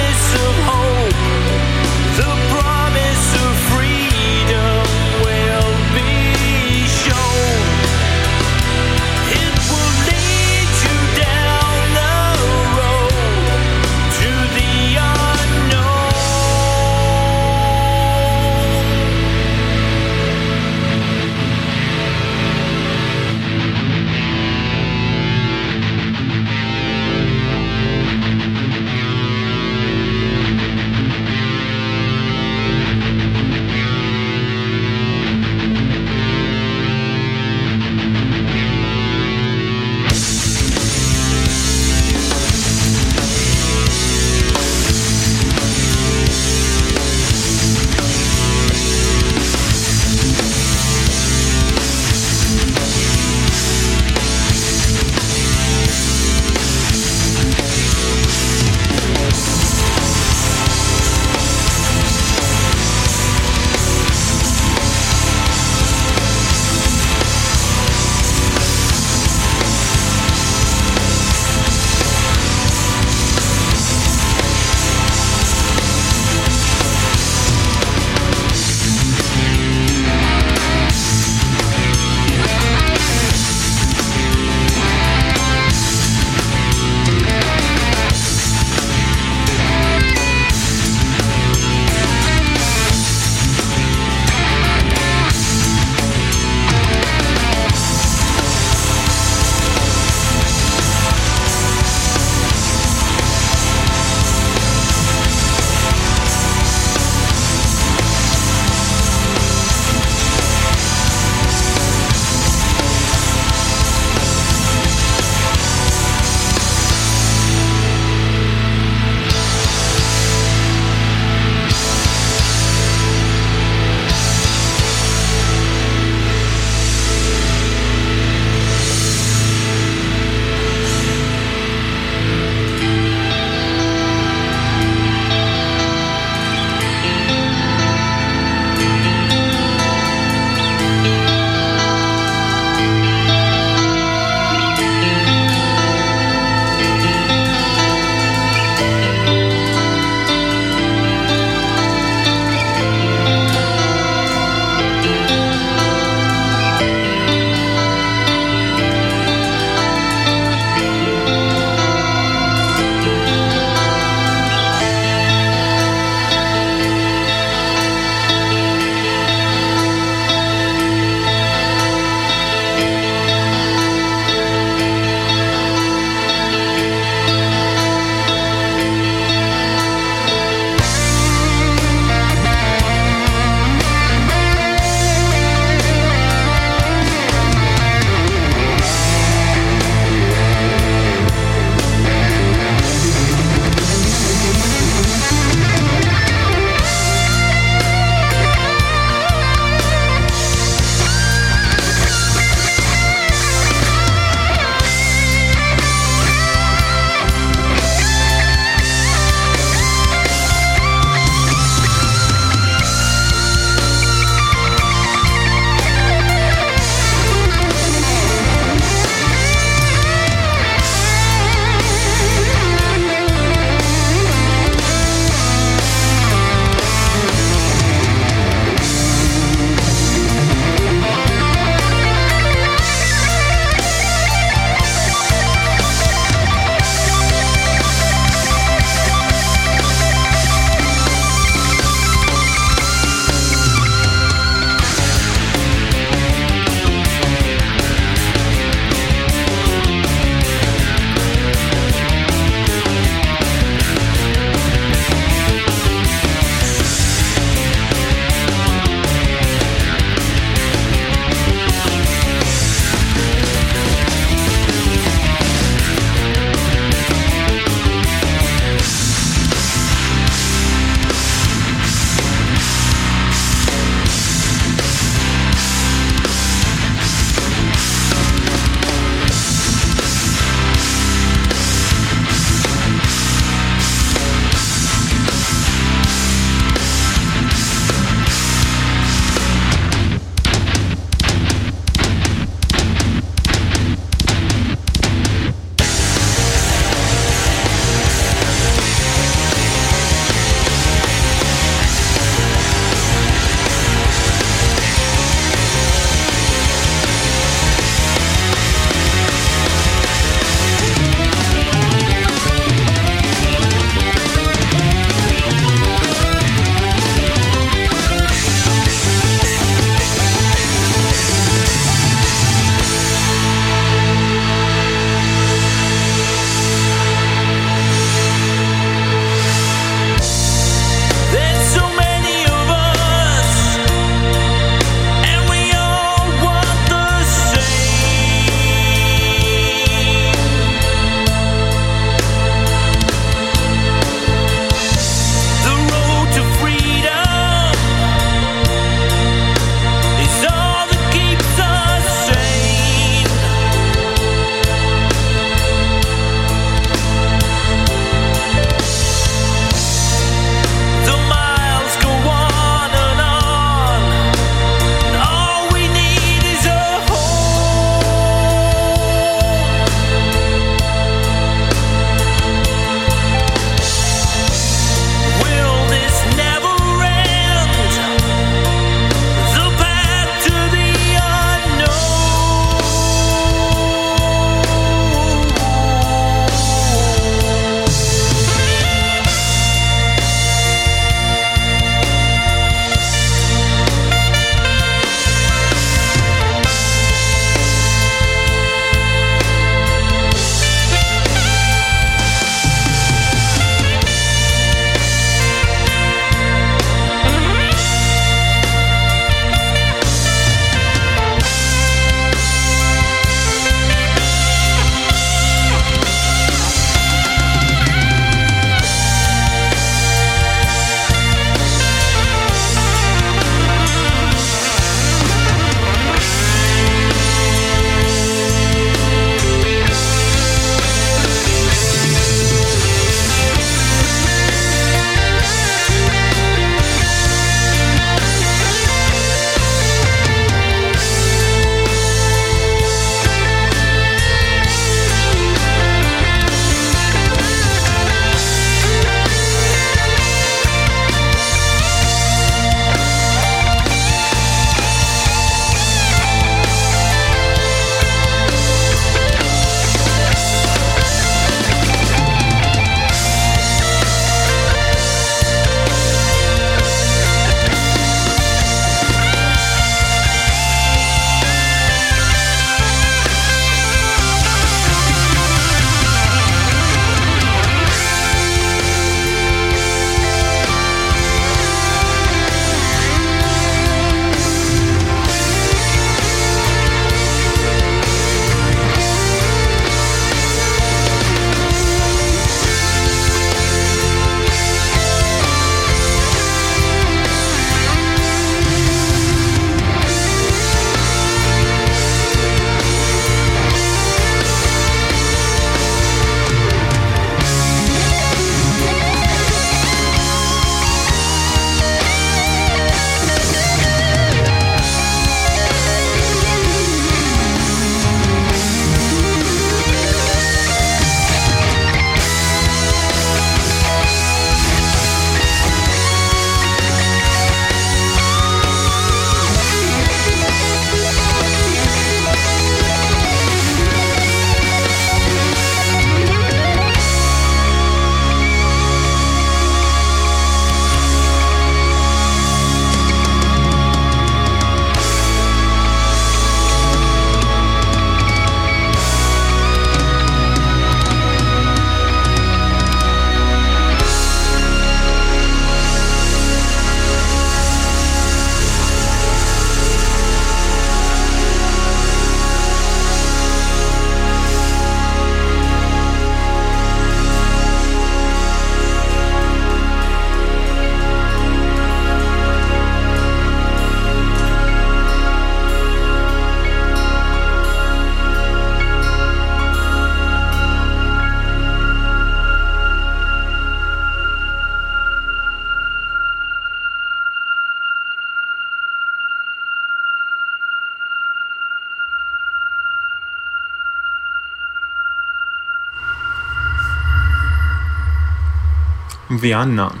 The Unknown.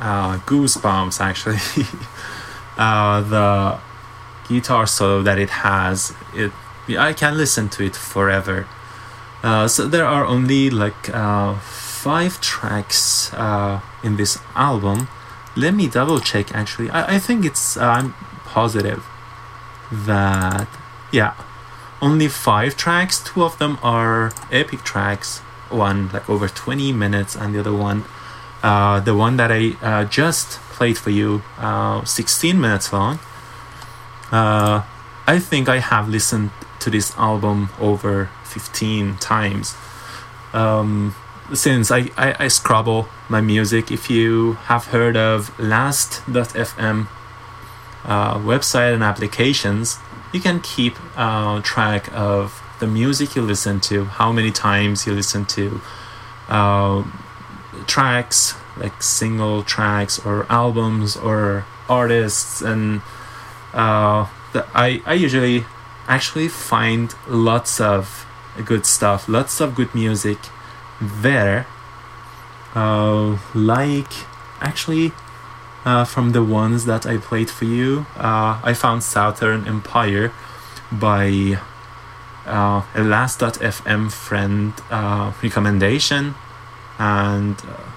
Uh, goosebumps, actually. uh, the guitar solo that it has, it I can listen to it forever. Uh, so there are only like uh, five tracks uh, in this album. Let me double check. Actually, I, I think it's I'm positive that yeah, only five tracks. Two of them are epic tracks. One like over twenty minutes, and the other one, uh, the one that I uh, just played for you, uh, sixteen minutes long. Uh, I think I have listened to this album over 15 times. Um, since I, I, I scrobble my music, if you have heard of last.fm uh, website and applications, you can keep uh, track of the music you listen to, how many times you listen to uh, tracks, like single tracks or albums or artists and uh, the, I, I usually actually find lots of good stuff, lots of good music there. Uh, like, actually, uh, from the ones that I played for you, uh, I found Southern Empire by uh, a last.fm friend uh, recommendation, and uh,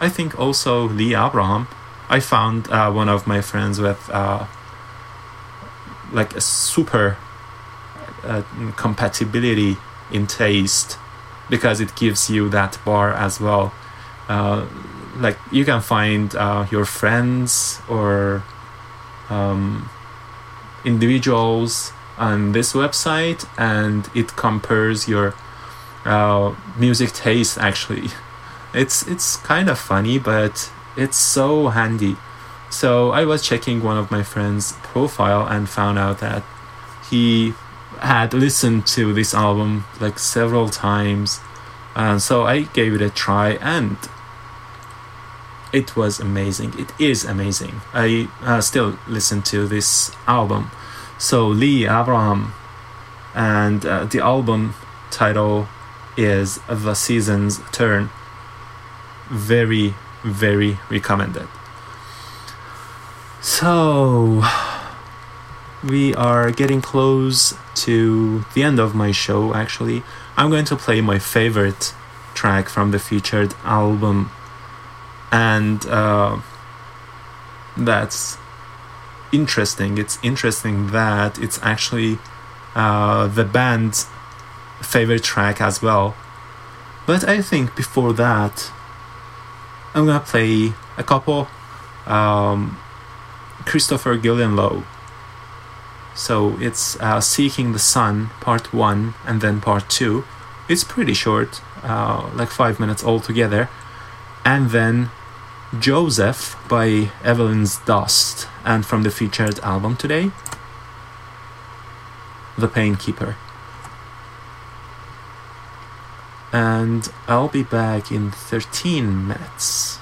I think also Lee Abraham. I found uh, one of my friends with uh, like a super uh, compatibility in taste because it gives you that bar as well. Like you can find your friends or um, individuals on this website, and it compares your uh, music taste. Actually, it's it's kind of funny, but it's so handy. So I was checking one of my friends' profile and found out that he had listened to this album like several times, and so I gave it a try, and it was amazing. It is amazing. I uh, still listen to this album. So Lee Abraham, and uh, the album title is The Season's Turn. Very, very recommended. So, we are getting close to the end of my show actually. I'm going to play my favorite track from the featured album, and uh, that's interesting. It's interesting that it's actually uh, the band's favorite track as well. But I think before that, I'm gonna play a couple um, Kristoffer Gildenlow So it's uh, Seeking the Sun, part one, and then part two. It's pretty short, uh, like five minutes altogether. And then Joseph by Evelyn's Dust, and from the featured album today, The Painkeeper. And I'll be back in 13 minutes.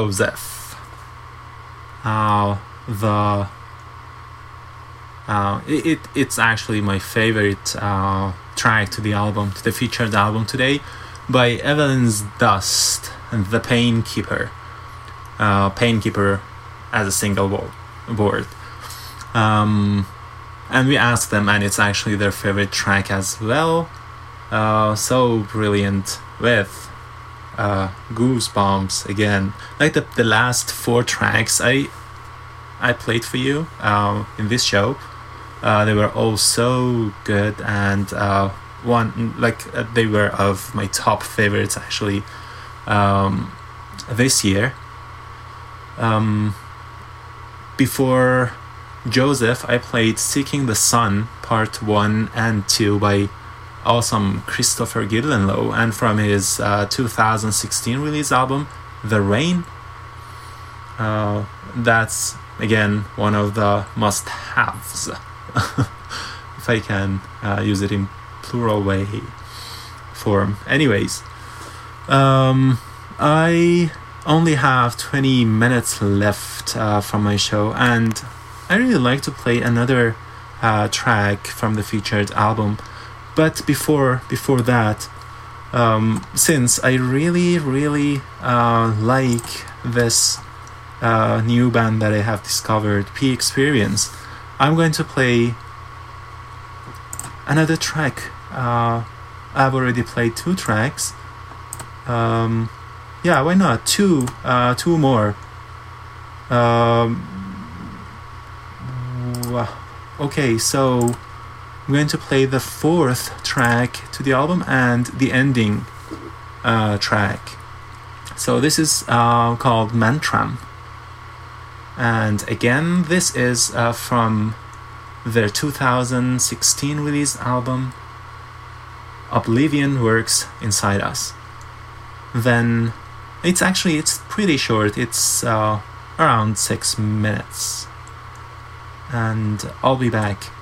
Joseph. Uh, the uh, it, it it's actually my favorite uh, track to the album, to the featured album today, by Evelyn's Dust and the Painkeeper. Uh, Painkeeper as a single wo- word. Um, and we asked them, and it's actually their favorite track as well. Uh, so brilliant with uh, goosebumps again. Like the, the last four tracks I I played for you uh, in this show, uh, they were all so good and uh, one like uh, they were of my top favorites actually um, this year. Um, before Joseph, I played Seeking the Sun Part 1 and 2 by awesome Kristoffer Gildenlow and from his uh, 2016 release album, The Rain. Uh, that's again one of the must haves, if I can uh, use it in plural way form. Anyways, um, I only have 20 minutes left uh, from my show, and I really like to play another uh, track from the featured album. But before before that, um, since I really really uh, like this uh, new band that I have discovered, P Experience, I'm going to play another track. Uh, I've already played two tracks. Um, yeah, why not? Two, uh, two more. Um, okay, so I'm going to play the fourth track to the album and the ending uh, track. So this is uh, called Mantram. And again, this is uh, from their 2016 release album, Oblivion Works Inside Us. Then it's actually it's pretty short. It's uh, around six minutes, and I'll be back.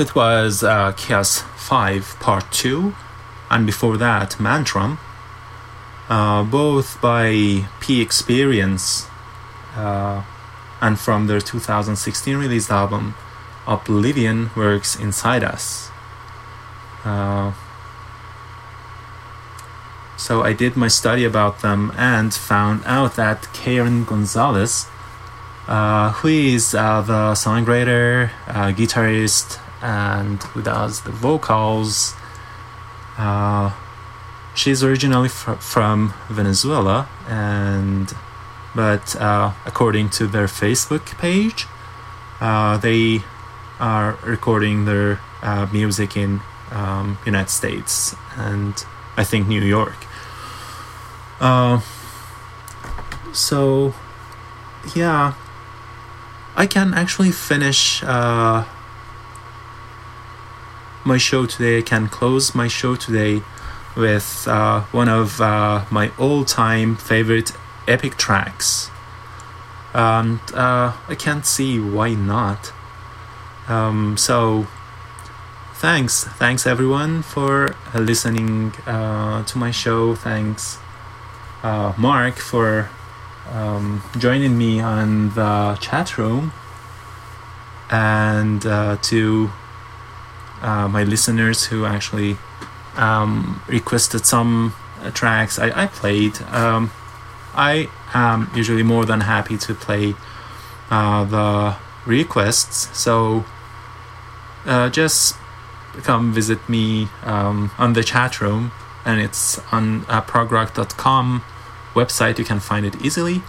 It was uh, Chaos 5 Part 2, and before that, Mantram, uh, both by P Experience uh, and from their 2016 released album, Oblivion Works Inside Us. Uh, so I did my study about them and found out that Karen Gonzalez uh, who is uh, the songwriter, uh, guitarist, and who does the vocals. Uh, she's originally fr- from Venezuela, and but uh, according to their Facebook page, uh, they are recording their uh, music in um, United States and I think New York. Uh, so yeah I can actually finish uh, my show today. I can close my show today with uh, one of uh, my all-time favorite epic tracks, and uh, I can't see why not. Um, so, thanks, thanks everyone for listening uh, to my show. Thanks, uh, Mark, for um, joining me on the chat room and uh, to uh, my listeners who actually um, requested some uh, tracks I, I played. Um, I am usually more than happy to play uh, the requests, so uh, just come visit me um, on the chat room, and it's on uh, progrock.com website. You can find it easily.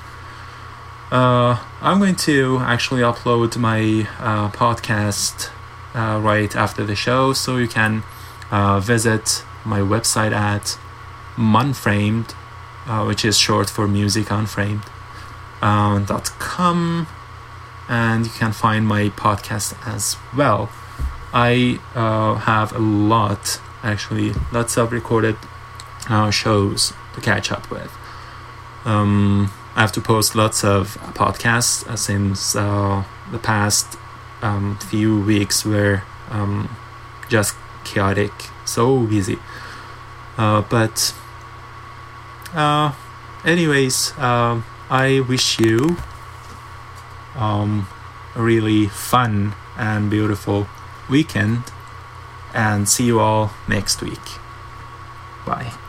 Uh, I'm going to actually upload my uh, podcast right after the show, so you can uh, visit my website at Munframed, uh, which is short for Music Unframed. Uh, dot com, and you can find my podcast as well. I uh, have a lot, actually, lots of recorded uh, shows to catch up with. Um, I have to post lots of podcasts uh, since uh, the past um, few weeks were um, just chaotic, so busy. Uh, but, uh, anyways, um, I wish you um, a really fun and beautiful weekend, and see you all next week. Bye.